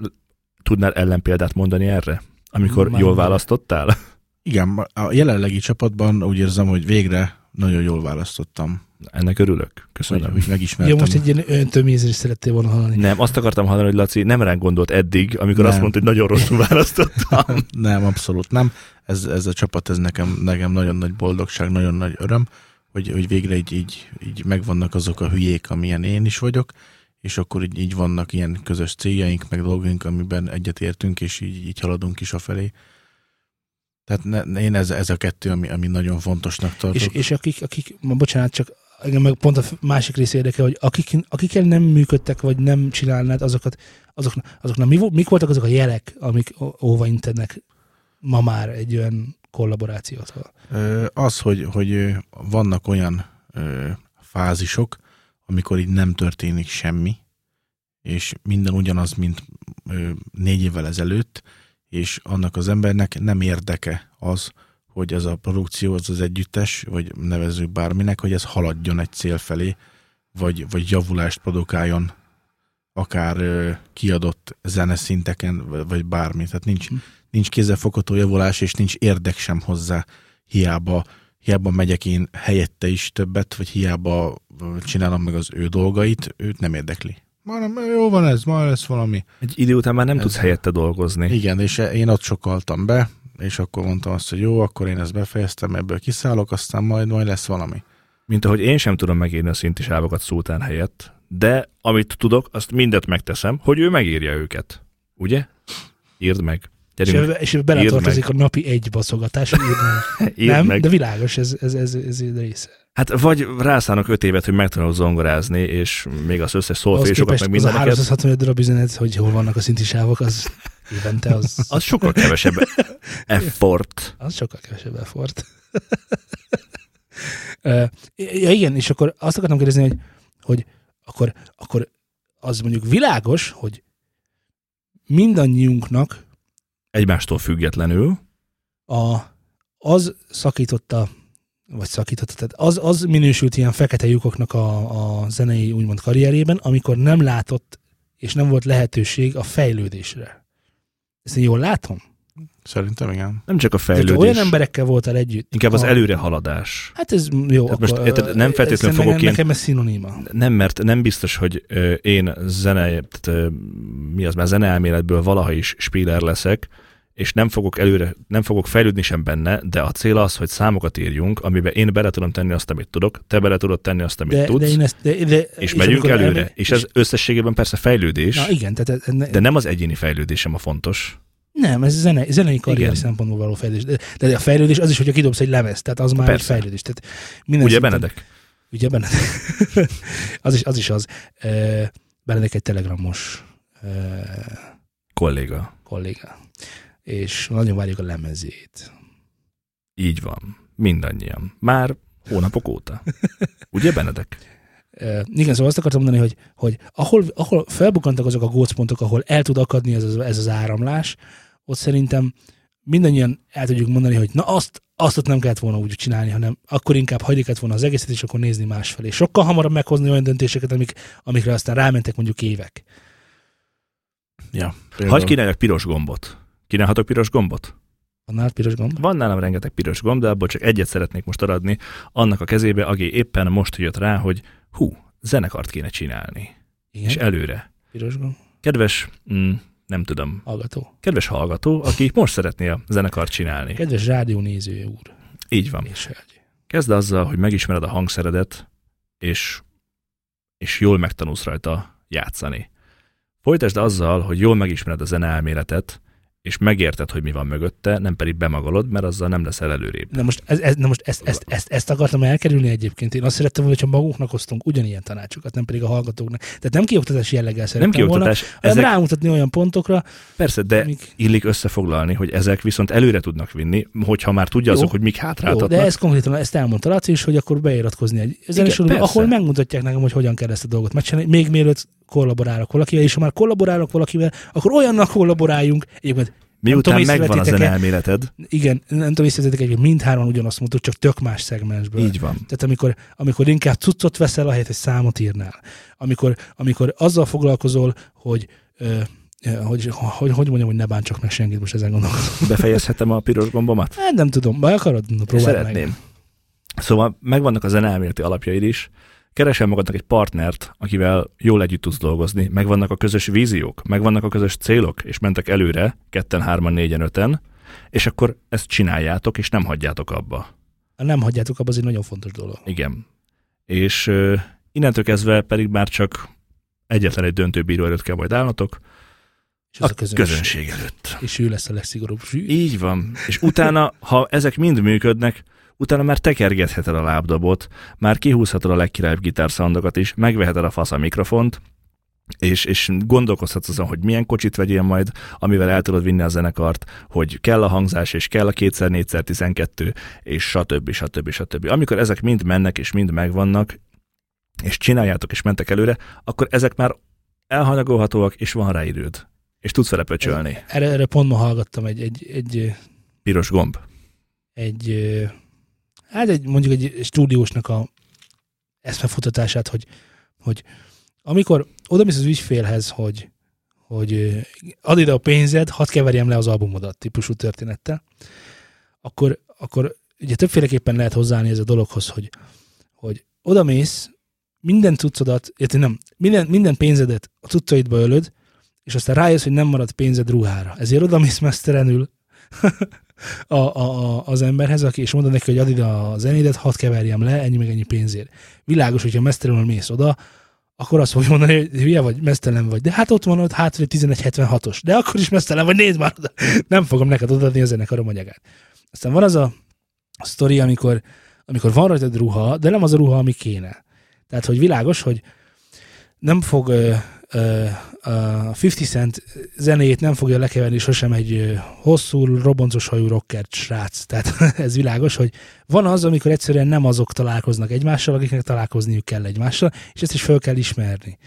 [SPEAKER 2] Tudnál ellenpéldát mondani erre? Amikor
[SPEAKER 1] Már
[SPEAKER 2] jól választottál?
[SPEAKER 3] igen, a jelenlegi csapatban úgy érzem, hogy végre nagyon jól választottam,
[SPEAKER 2] Ennek örülök.
[SPEAKER 3] hogy,
[SPEAKER 2] Köszönöm.
[SPEAKER 3] hogy megismertem.
[SPEAKER 1] Ja, most egy ilyen öntömézést szerettél volna hallani.
[SPEAKER 2] Nem, azt akartam hallani, hogy Laci nem ránk gondolt eddig, amikor
[SPEAKER 3] Nem.
[SPEAKER 2] azt mondta, hogy nagyon rosszul választottam.
[SPEAKER 3] Nem, abszolút nem. Ez, ez a csapat, ez nekem, nekem nagyon nagy boldogság, nagyon nagy öröm, hogy, hogy végre így, így, így megvannak azok a hülyék, amilyen én is vagyok, és akkor így, így vannak ilyen közös céljaink, meg dolgaink, amiben egyetértünk, és így, így haladunk is a felé. Tehát ne, én ez, ez a kettő, ami, ami nagyon fontosnak tartok.
[SPEAKER 1] És, és akik, akik, ma bocsánat, csak engem meg pont a másik rész érdekel, hogy akik, akikkel nem működtek, vagy nem csinálnád, azokat, azoknak, azoknak mi, mik voltak azok a jelek, amik óva intennek ma már egy olyan kollaborációtól?
[SPEAKER 3] Ö, Az, hogy, hogy vannak olyan fázisok, amikor így nem történik semmi, és minden ugyanaz, mint négy évvel ezelőtt, és annak az embernek nem érdeke az, hogy ez a produkció, az az együttes, vagy nevezzük bárminek, hogy ez haladjon egy cél felé, vagy, vagy javulást produkáljon akár ö, kiadott zeneszinteken, vagy- vagy bármi. Tehát nincs,
[SPEAKER 1] Hm.
[SPEAKER 3] nincs kézzelfogható javulás, és nincs érdek sem hozzá. Hiába, hiába megyek én helyette is többet, vagy hiába csinálom meg az ő dolgait, őt nem érdekli. Ma nem, jó van ez, ma lesz valami.
[SPEAKER 2] Egy idő után már nem
[SPEAKER 3] Ez-
[SPEAKER 2] tudsz helyette dolgozni.
[SPEAKER 3] Igen, és én ott sokaltam be, és akkor mondtam azt, hogy jó, akkor én ezt befejeztem, ebből kiszállok, aztán majd, majd lesz valami.
[SPEAKER 2] Mint ahogy én sem tudom megírni a szintisávokat szultán helyett, de amit tudok, azt mindet megteszem, hogy ő megírja őket. Ugye? Írd meg.
[SPEAKER 1] És,
[SPEAKER 2] Gyerünk,
[SPEAKER 1] ebbe- és ebbe beletartozik a napi egy baszogatás, írd meg.
[SPEAKER 2] írd
[SPEAKER 1] nem,
[SPEAKER 2] meg.
[SPEAKER 1] de világos, ez, ez, ez, ez, ez része.
[SPEAKER 2] Hát vagy rászánok öt évet, hogy megtanulok zongorázni, és még az összes szolfésokat, meg
[SPEAKER 1] az
[SPEAKER 2] mindeneket.
[SPEAKER 1] 365 darab üzenet, hogy hol vannak a szintisávok, az évente, az,
[SPEAKER 2] Az sokkal kevesebb effort.
[SPEAKER 1] az sokkal kevesebb effort. Ja, igen, és akkor azt akartam kérdezni, hogy, hogy akkor, akkor az mondjuk világos, hogy mindannyiunknak
[SPEAKER 2] Egymástól függetlenül.
[SPEAKER 1] a, az szakította, vagy szakította, tehát az, az minősült ilyen fekete lyukoknak a, a zenei úgymond karrierében, amikor nem látott és nem volt lehetőség a fejlődésre. Ezt én jól látom?
[SPEAKER 3] Szerintem igen.
[SPEAKER 2] Nem csak a fejlődés,
[SPEAKER 1] olyan emberekkel voltál együtt.
[SPEAKER 2] inkább az
[SPEAKER 1] a-
[SPEAKER 2] előrehaladás.
[SPEAKER 1] Hát ez jó.
[SPEAKER 2] Tehát most
[SPEAKER 1] akkor,
[SPEAKER 2] érted, nem feltétlenül fogok
[SPEAKER 1] nekem,
[SPEAKER 2] én-
[SPEAKER 1] Nekem ez szinoníma.
[SPEAKER 2] Nem, mert nem biztos, hogy én zene, tehát, mi az már zeneelméletből valaha is spieler leszek, és nem fogok előre, nem fogok fejlődni sem benne, de a cél az, hogy számokat írjunk, amiben én bele tudom tenni azt, amit tudok, te bele tudod tenni azt, amit
[SPEAKER 1] De,
[SPEAKER 2] tudsz,
[SPEAKER 1] de én ezt, de, de,
[SPEAKER 2] és, megyünk
[SPEAKER 1] amikor
[SPEAKER 2] előre.
[SPEAKER 1] elme-
[SPEAKER 2] és ez összességében persze fejlődés,
[SPEAKER 1] Na igen, tehát... Ne,
[SPEAKER 2] de nem az egyéni fejlődésem a fontos.
[SPEAKER 1] Nem, ez zene, zenei karrier
[SPEAKER 2] Igen.
[SPEAKER 1] szempontból való fejlődés. De, de a fejlődés az is, hogyha kidobsz egy lemez, tehát az már egy
[SPEAKER 2] Persze.
[SPEAKER 1] fejlődés. Tehát minden
[SPEAKER 2] Ugye
[SPEAKER 1] szinten-
[SPEAKER 2] Benedek?
[SPEAKER 1] Ugye Benedek? az, is, az is az. Benedek egy telegramos
[SPEAKER 2] Kolléga.
[SPEAKER 1] kolléga. És nagyon várjuk a lemezét.
[SPEAKER 2] Így van. Mindannyian. Már hónapok óta. Ugye Benedek?
[SPEAKER 1] Uh, igen, szóval azt akartam mondani, hogy, hogy ahol, ahol felbukkantak azok a gócpontok, ahol el tud akadni ez az, ez az áramlás, ott szerintem mindannyian el tudjuk mondani, hogy na azt, azt ott nem kellett volna úgy csinálni, hanem akkor inkább hagyni kellett volna az egészet, és akkor nézni másfelé. Sokkal hamarabb meghozni olyan döntéseket, amik, amikre aztán rámentek mondjuk évek.
[SPEAKER 3] Ja.
[SPEAKER 2] Hagy kínáljak piros gombot. Kínálhatok piros gombot?
[SPEAKER 1] Van nálad piros gomb?
[SPEAKER 2] Van nálam rengeteg piros gomb, de abból csak egyet szeretnék most adni annak a kezébe, aki éppen most jött rá, hogy hú, zenekart kéne csinálni.
[SPEAKER 1] Igen,
[SPEAKER 2] És előre.
[SPEAKER 1] piros gomb.
[SPEAKER 2] Kedves, mm, nem tudom,
[SPEAKER 1] Hallgató.
[SPEAKER 2] kedves hallgató, aki most szeretné a zenekart csinálni.
[SPEAKER 1] Kedves rádiónéző úr
[SPEAKER 2] Így van.
[SPEAKER 1] és hölgy.
[SPEAKER 2] Kezd azzal, hogy megismered a hangszeredet, és, és jól megtanulsz rajta játszani. Folytasd azzal, hogy jól megismered a zeneelméletet, és megérted, hogy mi van mögötte, nem pedig bemagolod, mert azzal nem leszel előrébb.
[SPEAKER 1] Na most, ez, ez, na most ezt, ezt, ezt, ezt, akartam elkerülni egyébként. Én azt szerettem volna, hogyha magunknak hoztunk ugyanilyen tanácsokat, nem pedig a hallgatóknak. Tehát nem kioktatási jelleggel
[SPEAKER 2] Nem
[SPEAKER 1] szerettem volna,
[SPEAKER 2] kioktatás,
[SPEAKER 1] hanem
[SPEAKER 2] ezek,
[SPEAKER 1] rámutatni olyan pontokra,
[SPEAKER 2] persze, de
[SPEAKER 1] amik...
[SPEAKER 2] illik összefoglalni, hogy ezek viszont előre tudnak vinni, hogyha már tudja
[SPEAKER 1] Jó.
[SPEAKER 2] azok, hogy mik
[SPEAKER 1] Jó,
[SPEAKER 2] hátráltatnak.
[SPEAKER 1] de ezt konkrétan ezt elmondta Laci is, hogy akkor beiratkozni egy zenesorba, ahol megmutatják nekem, hogy hogyan kell ezt a dolgot megcsinálni, még mielőtt kollaborálok valakivel, és ha már kollaborálok valakivel, akkor olyannak kollaboráljunk. Egyébként
[SPEAKER 2] Miután
[SPEAKER 1] tudom,
[SPEAKER 2] megvan a
[SPEAKER 1] észrevettétek-e?
[SPEAKER 2] zeneelméleted,
[SPEAKER 1] igen, nem tudom, észrevettétek egy, hogy mindhárman ugyanazt mondtuk, csak tök más szegmensből.
[SPEAKER 2] így van.
[SPEAKER 1] Tehát amikor, amikor inkább cuccot veszel, ahelyett, hogy számot írnál. Amikor, amikor azzal foglalkozol, hogy, ö, hogy, hogy, hogy mondjam, hogy ne bántsak meg senkit, most ezen gondolkozom.
[SPEAKER 2] Befejezhetem a piros gombomat?
[SPEAKER 1] Hát nem tudom, be akarod? Na, próbáld
[SPEAKER 2] Szeretném.
[SPEAKER 1] meg.
[SPEAKER 2] Szóval megvannak a zeneelméleti alapjaid is, keresel magadnak egy partnert, akivel jól együtt tudsz dolgozni, megvannak a közös víziók, megvannak a közös célok, és mentek előre, ketten, hárman, négyen, öten, és akkor ezt csináljátok, és nem hagyjátok abba.
[SPEAKER 1] Nem hagyjátok abba, az egy nagyon fontos dolog.
[SPEAKER 2] Igen. És uh, innentől kezdve pedig már csak egyetlen egy döntőbíró előtt kell majd állnotok,
[SPEAKER 1] És
[SPEAKER 2] a
[SPEAKER 1] a közönség.
[SPEAKER 2] közönség előtt.
[SPEAKER 1] És ő lesz a legszigorúbb.
[SPEAKER 2] Így van. És utána, ha ezek mind működnek, utána már tekergetheted a lábdobot, már kihúzhatod a legkirályabb gitárszandokat is, megveheted a fasz a mikrofont, és, és gondolkozhatsz azon, hogy milyen kocsit vegyél majd, amivel el tudod vinni a zenekart, hogy kell a hangzás, és kell a 2x4x12, és stb. stb. stb. Amikor ezek mind mennek, és mind megvannak, és csináljátok, és mentek előre, akkor ezek már elhanyagolhatóak, és van rá időd. És tudsz vele pöcsölni.
[SPEAKER 1] Erre, erre pont ma hallgattam egy, egy, egy,
[SPEAKER 2] Piros gomb.
[SPEAKER 1] egy, hát egy, mondjuk egy stúdiósnak a eszmefutatását, hogy, hogy amikor oda mész az ügyfélhez, hogy, hogy ö, add ide a pénzed, hadd keverjem le az albumodat típusú történettel, akkor, akkor ugye többféleképpen lehet hozzáállni ez a dologhoz, hogy, hogy oda mész, minden cuccodat, illetve nem, minden, minden pénzedet a cuccaidba ölöd, és aztán rájössz, hogy nem marad pénzed ruhára. Ezért oda mész mesztelenül a, a, az emberhez, aki, és mondod neki, hogy add ide a zenédet, hadd keverjem le, ennyi meg ennyi pénzért. Világos, hogyha mesztelenül mész oda, akkor azt fogja mondani, hogy hülye vagy, mesztelen vagy. De hát ott van ott hátul 1176-os. De akkor is mesztelen vagy, nézd már oda. Nem fogom neked odaadni a zenekarom anyagát. Aztán van az a sztori, amikor, amikor van rajtad ruha, de nem az a ruha, ami kéne. Tehát, hogy világos, hogy nem fog a 50 Cent zenéjét nem fogja lekeverni sosem egy hosszú, roboncos hajú rocker srác. Tehát ez világos, hogy van az, amikor egyszerűen nem azok találkoznak egymással, akiknek találkozniuk kell egymással, és ezt is fel kell ismerni.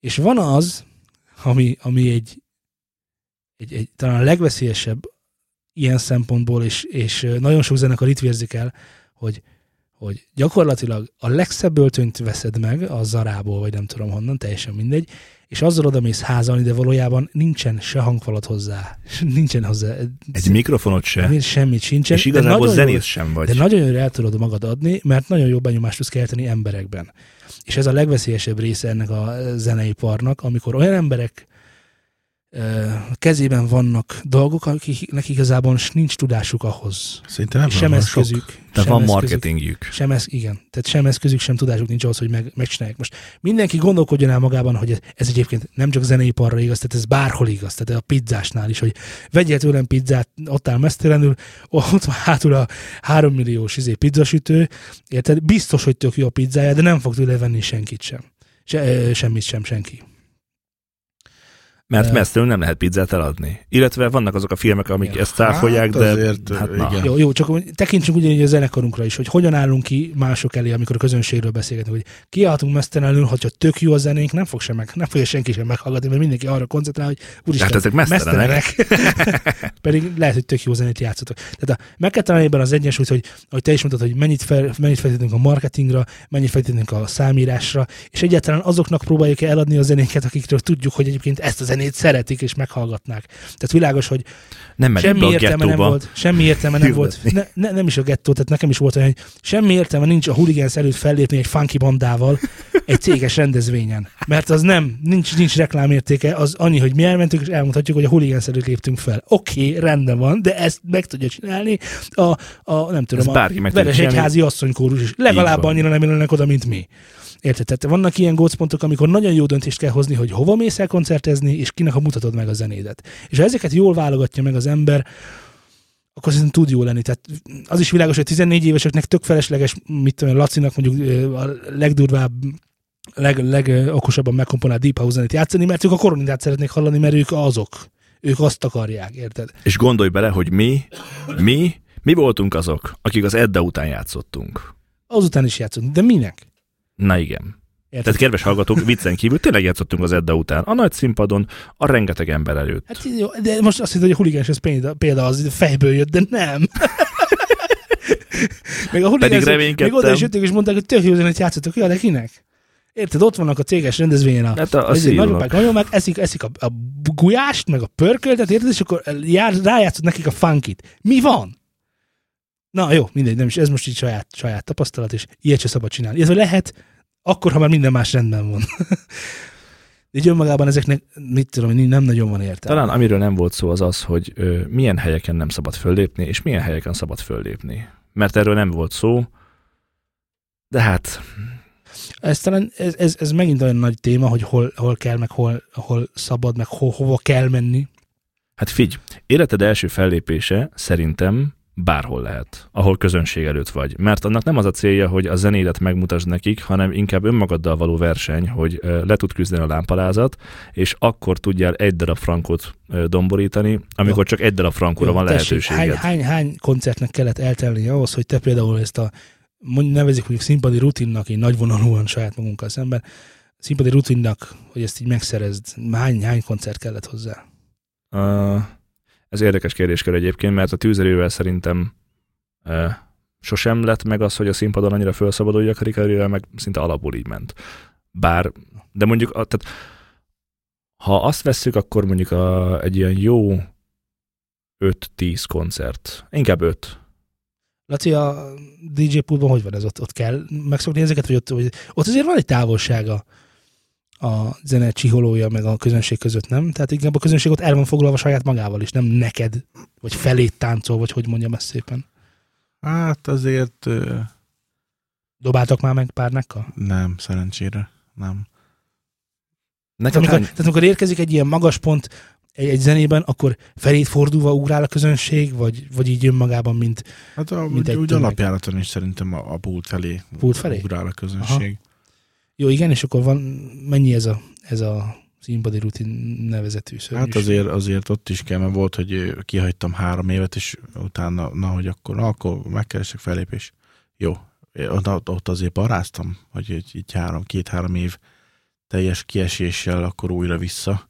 [SPEAKER 1] És van az, ami, ami egy, egy, egy talán a legveszélyesebb ilyen szempontból, és, és nagyon sok zenekar itt vérzik el, hogy, hogy gyakorlatilag a legszebb öltönyt veszed meg a zarából, vagy nem tudom honnan, teljesen mindegy, és azzal oda mész házalni, de valójában nincsen se hangfalat hozzá, nincsen hozzá,
[SPEAKER 2] Egy mikrofonot se,
[SPEAKER 1] semmit sincsen.
[SPEAKER 2] és igazából zenész sem vagy.
[SPEAKER 1] de nagyon jól el tudod magad adni, mert nagyon jó benyomást tudsz kelteni emberekben. És ez a legveszélyesebb része ennek a zeneiparnak, amikor olyan emberek kezében vannak dolgok, akiknek igazából nincs tudásuk ahhoz.
[SPEAKER 3] Szerintem nem
[SPEAKER 1] sem
[SPEAKER 3] van
[SPEAKER 1] eszközük.
[SPEAKER 2] De
[SPEAKER 1] sem
[SPEAKER 2] van
[SPEAKER 1] eszközük,
[SPEAKER 2] marketingjük.
[SPEAKER 1] Sem ez, igen. Tehát sem eszközük, sem tudásuk nincs ahhoz, hogy meg, megcsinálják. Most mindenki gondolkodjon el magában, hogy ez, ez egyébként nem csak zeneiparra igaz, tehát ez bárhol igaz, tehát a pizzásnál is, hogy vegyél tőlem pizzát, ott áll mesztelenül, ott van hátul a három milliós izé, pizzasütő, érted? Biztos, hogy tök jó a pizzája, de nem fog tőle venni senkit sem. Se, semmit sem senki.
[SPEAKER 2] Mert
[SPEAKER 1] De-
[SPEAKER 2] mesztelenül nem lehet pizzát eladni. Illetve vannak azok a filmek, amik ezt cáfolják,
[SPEAKER 3] Hát
[SPEAKER 2] de
[SPEAKER 3] azért,
[SPEAKER 2] hát na.
[SPEAKER 3] igen.
[SPEAKER 1] Jó, jó, csak tekintsünk ugyanígy a zenekarunkra is, hogy hogyan állunk ki mások elé, amikor a közönségről beszélgetünk, hogy kiállhatunk mesztelenül, hogyha tök jó a zenénk, nem fog sem meg, nem fogja senki sem meghallgatni, mert mindenki arra koncentrál, hogy úristen,
[SPEAKER 2] Hát ezek mesztelenek.
[SPEAKER 1] Pedig lehet, hogy tök jó zenét játszotok. Tehát a, meg kell találni ebben az egyensúlyt, hogy, hogy te is mondtad, hogy mennyit, fel, mennyit feltétünk a marketingra, mennyit feltétünk a számírásra, és egyáltalán azoknak próbáljuk eladni a zenéket, akikről tudjuk, hogy egyébként ezt a zenét szeretik és meghallgatnák. Tehát világos, hogy
[SPEAKER 2] nem
[SPEAKER 1] semmi értelme nem volt, semmi értelme nem volt. Ne, ne, nem is a gettó, tehát nekem is volt olyan, hogy semmi értelme nincs a hooligans előtt fellépni egy funky bandával egy céges rendezvényen. Mert az nem, nincs, nincs reklámértéke, az annyi, hogy mi elmentünk és elmondhatjuk, hogy a hooligans előtt léptünk fel. Oké, okay, rendben van, de ezt meg tudja csinálni a, a nem tudom,
[SPEAKER 2] Ez
[SPEAKER 1] a
[SPEAKER 2] bárki meg tudja
[SPEAKER 1] veres
[SPEAKER 2] csinálni.
[SPEAKER 1] egyházi asszonykórus is. Legalább annyira nem jönnek oda, mint mi. Érted? Tehát vannak ilyen gócpontok, amikor nagyon jó döntést kell hozni, hogy hova mész el koncertezni, és kinek ha mutatod meg a zenédet. És ha ezeket jól válogatja meg az ember, akkor szerintem tud jó lenni. Tehát az is világos, hogy 14 éveseknek tök felesleges, mit tudom, Lacinak mondjuk a legdurvább, leg, legokosabban megkomponált Deep House zenét játszani, mert ők a koronidát szeretnék hallani, mert ők azok. Ők azt akarják, érted?
[SPEAKER 2] És gondolj bele, hogy mi, mi, mi voltunk azok, akik az Edda után játszottunk.
[SPEAKER 1] Azután is játszunk. De minek?
[SPEAKER 2] Na igen.
[SPEAKER 1] Érted?
[SPEAKER 2] Tehát kedves hallgatók, viccen kívül tényleg játszottunk az Edda után. A nagy színpadon, a rengeteg ember előtt.
[SPEAKER 1] Hát jó, de most azt hiszem, hogy a huligáns ez példa, példa az fejből jött, de nem. Meg a
[SPEAKER 2] reménykedtem.
[SPEAKER 1] még oda is jöttek és mondták, hogy tök jó zenét játszottok, ja, de kinek? Érted, ott vannak a céges rendezvényen a,
[SPEAKER 2] Hát a, a
[SPEAKER 1] nagyapák, nagyomák, eszik, eszik a, a gulyást, meg a pörköltet, érted, és akkor jár, rájátszott nekik a funkit. Mi van? Na jó, mindegy, nem is, ez most így saját, saját tapasztalat, és ilyet se szabad csinálni. Ez lehet, akkor, ha már minden más rendben van. Így önmagában ezeknek, mit tudom, nem nagyon van értelme.
[SPEAKER 2] Talán amiről nem volt szó az az, hogy ö, milyen helyeken nem szabad föllépni, és milyen helyeken szabad föllépni. Mert erről nem volt szó, de hát
[SPEAKER 1] Ez talán, ez, ez, ez megint olyan nagy téma, hogy hol, hol kell, meg hol, hol szabad, meg ho, hova kell menni.
[SPEAKER 2] Hát figy, életed első fellépése szerintem bárhol lehet, ahol közönség előtt vagy. Mert annak nem az a célja, hogy a zenédet megmutasd nekik, hanem inkább önmagaddal való verseny, hogy le tud küzdeni a lámpalázat, és akkor tudjál egy darab frankot domborítani, amikor csak egy darab frankóra van
[SPEAKER 1] tessék,
[SPEAKER 2] lehetőséged.
[SPEAKER 1] hány, hány, hány koncertnek kellett eltelni ahhoz, hogy te például ezt a, nevezik mondjuk színpadi rutinnak, így nagyvonalúan saját magunkkal szemben, színpadi rutinnak, hogy ezt így megszerezd, hány, hány koncert kellett hozzá?
[SPEAKER 2] Uh, ez érdekes kérdéskör egyébként, mert a tűzerővel szerintem uh, sosem lett meg az, hogy a színpadon annyira felszabaduljak, a Ricardivel meg szinte alapul így ment. Bár, de mondjuk, a, tehát, ha azt vesszük, akkor mondjuk a, egy ilyen jó 5-10 koncert, inkább 5.
[SPEAKER 1] Laci, a DJ pultban hogy van ez? Ott, ott kell megszokni ezeket, vagy ott, vagy ott azért van egy távolsága a zene csiholója meg a közönség között, nem? Tehát inkább a közönség ott el van foglalva saját magával is, nem neked, vagy felét táncol, vagy hogy mondjam ezt szépen.
[SPEAKER 3] Hát azért
[SPEAKER 1] Dobáltak már meg párnákkal?
[SPEAKER 3] nem, szerencsére nem.
[SPEAKER 2] Neked
[SPEAKER 1] Tehát amikor,
[SPEAKER 2] hány,
[SPEAKER 1] tehát amikor érkezik egy ilyen magas pont egy, egy zenében, akkor felét fordulva ugrál a közönség, vagy, vagy így önmagában, mint
[SPEAKER 3] Hát a,
[SPEAKER 1] Mint
[SPEAKER 3] úgy,
[SPEAKER 1] egy
[SPEAKER 3] úgy alapjáraton is szerintem a, a pult felé,
[SPEAKER 1] Pult felé?
[SPEAKER 3] ugrál a közönség.
[SPEAKER 1] Jó, igen, és akkor van, mennyi ez a, ez a színpadi rutin nevezetű szörnyűség?
[SPEAKER 3] Hát azért, azért ott is kell, mert volt, hogy kihagytam három évet, és utána, na, hogy akkor, na, akkor megkeresek fellépés. Jó, ott- ott azért paráztam, hogy így, így három, két-három év teljes kieséssel akkor újra vissza.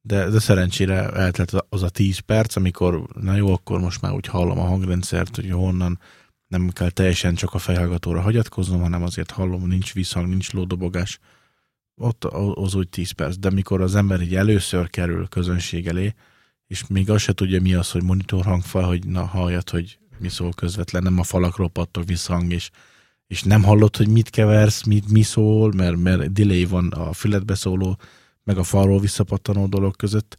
[SPEAKER 3] De, de szerencsére eltelt az a tíz perc, amikor na jó, akkor most már úgy hallom a hangrendszert, hogy honnan nem kell teljesen csak a fejhallgatóra hagyatkoznom, hanem azért hallom, nincs visszhang, nincs lódobogás. Ott az úgy 10 perc, de mikor az ember így először kerül közönség elé, és még azt se tudja mi az, hogy monitor hangfal, hogy na halljad, hogy mi szól közvetlen, nem a falakról pattog visszhang, és, és nem hallod, hogy mit keversz, mit, mi szól, mert, mert delay van a füledbe szóló, meg a falról visszapattanó dolog között.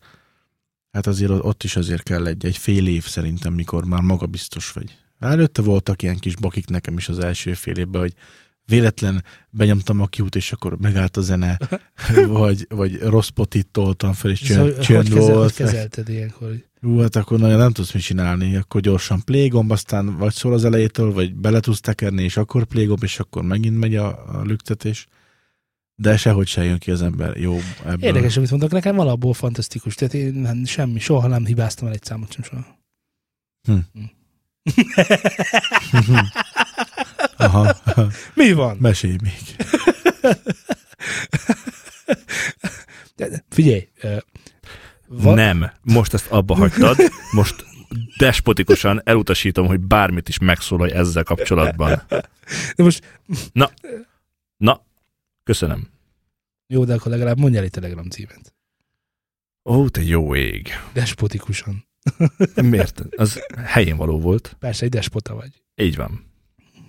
[SPEAKER 3] Hát azért ott is azért kell egy, egy fél év szerintem, mikor már magabiztos vagy. Előtte voltak ilyen kis bakik nekem is az első fél évben, hogy véletlen benyomtam a kiút, és akkor megállt a zene, vagy, vagy rossz potit toltam fel, és csönd,
[SPEAKER 1] hogy,
[SPEAKER 3] csönd
[SPEAKER 1] hogy
[SPEAKER 3] volt.
[SPEAKER 1] kezelted ilyenkor? hogy-
[SPEAKER 3] Ú, hát akkor nagyon nem tudsz mit csinálni, akkor gyorsan play gomb, aztán vagy szól az elejétől, vagy bele tudsz tekerni, és akkor play gomb, és akkor megint megy a, a lüktetés. De sehogy se jön ki az ember jó ebből.
[SPEAKER 1] Érdekes, amit mondok, nekem alapból fantasztikus. Tehát én nem, semmi, soha nem hibáztam el egy számot sem soha.
[SPEAKER 3] Aha,
[SPEAKER 1] Mi van?
[SPEAKER 3] mesélj még.
[SPEAKER 1] Figyelj, ö,
[SPEAKER 2] Va-
[SPEAKER 1] va-
[SPEAKER 2] Nem, most ezt abba hagytad, most despotikusan elutasítom, hogy bármit is megszólalj ezzel kapcsolatban.
[SPEAKER 1] de most
[SPEAKER 2] Na, köszönöm.
[SPEAKER 1] jó, de akkor legalább mondj el egy Telegram címet.
[SPEAKER 2] Ó, te jó ég.
[SPEAKER 1] Despotikusan.
[SPEAKER 2] Miért? Az helyén való volt.
[SPEAKER 1] Persze, egy despota vagy.
[SPEAKER 2] Így van.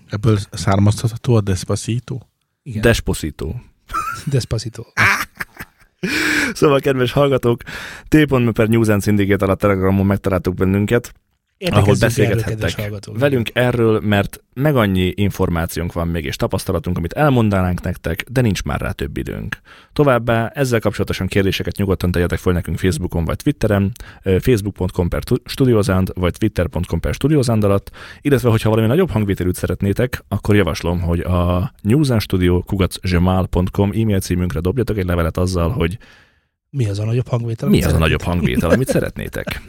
[SPEAKER 3] Ebből származtatható a Despacito?
[SPEAKER 1] Igen,
[SPEAKER 2] Despacito.
[SPEAKER 1] Despacito.
[SPEAKER 2] Szóval, kedves hallgatók, t.me per News and Syndicate alatt Telegramon megtaláltuk bennünket.
[SPEAKER 1] Értekezzünk
[SPEAKER 2] beszélgethettek
[SPEAKER 1] erről.
[SPEAKER 2] Velünk erről, mert meg annyi információnk van még, és tapasztalatunk, amit elmondanánk nektek, de nincs már rá több időnk. Továbbá ezzel kapcsolatosan kérdéseket nyugodtan tegyetek fel nekünk Facebookon vagy Twitteren, facebook.com per tu- studiozand, vagy twitter.com per studiozand alatt, illetve hogyha valami nagyobb hangvételűt szeretnétek, akkor javaslom, hogy a newsandstudio.com e-mail címünkre dobjatok egy levelet azzal, hogy
[SPEAKER 1] Mi az a nagyobb hangvétel?
[SPEAKER 2] mi az a nagyobb hangvétel, amit szeretnétek.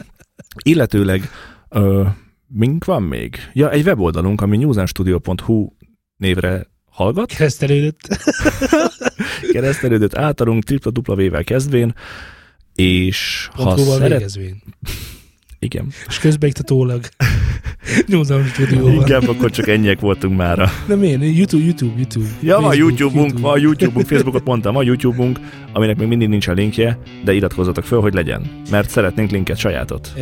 [SPEAKER 2] Illetőleg ö, mink van még? Ja, egy weboldalunk, ami newsandstudio.hu névre hallgat,
[SPEAKER 1] Keresztelődött.
[SPEAKER 2] keresztelődött általunk www-vel kezdvén, és ha szeret...
[SPEAKER 1] végezvén.
[SPEAKER 2] Igen.
[SPEAKER 1] És közbeiktatólag. Nyúltam stúdióban.
[SPEAKER 2] Inkább akkor csak ennyiek voltunk mára.
[SPEAKER 1] De miért? YouTube, YouTube, YouTube.
[SPEAKER 2] Ja, van
[SPEAKER 1] Facebook,
[SPEAKER 2] YouTube-unk, van YouTube-unk, Facebookot mondtam, van YouTube-unk, aminek még mindig nincs a linkje, de iratkozzatok föl, hogy legyen, mert szeretnénk linket sajátot.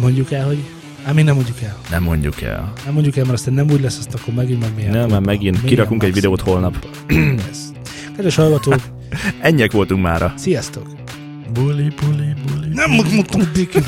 [SPEAKER 1] Mondjuk el, hogy... Á, mi nem mondjuk el.
[SPEAKER 2] Nem mondjuk el.
[SPEAKER 1] Nem mondjuk el, mert aztán nem úgy lesz, azt akkor megint meg milyen.
[SPEAKER 2] Nem, már megint kirakunk egy videót holnap.
[SPEAKER 1] Kedves hallgatók,
[SPEAKER 2] Ennyiek voltunk mára.
[SPEAKER 1] sziasztok!
[SPEAKER 3] Buli, buli, buli.
[SPEAKER 1] Nem mondtam békén.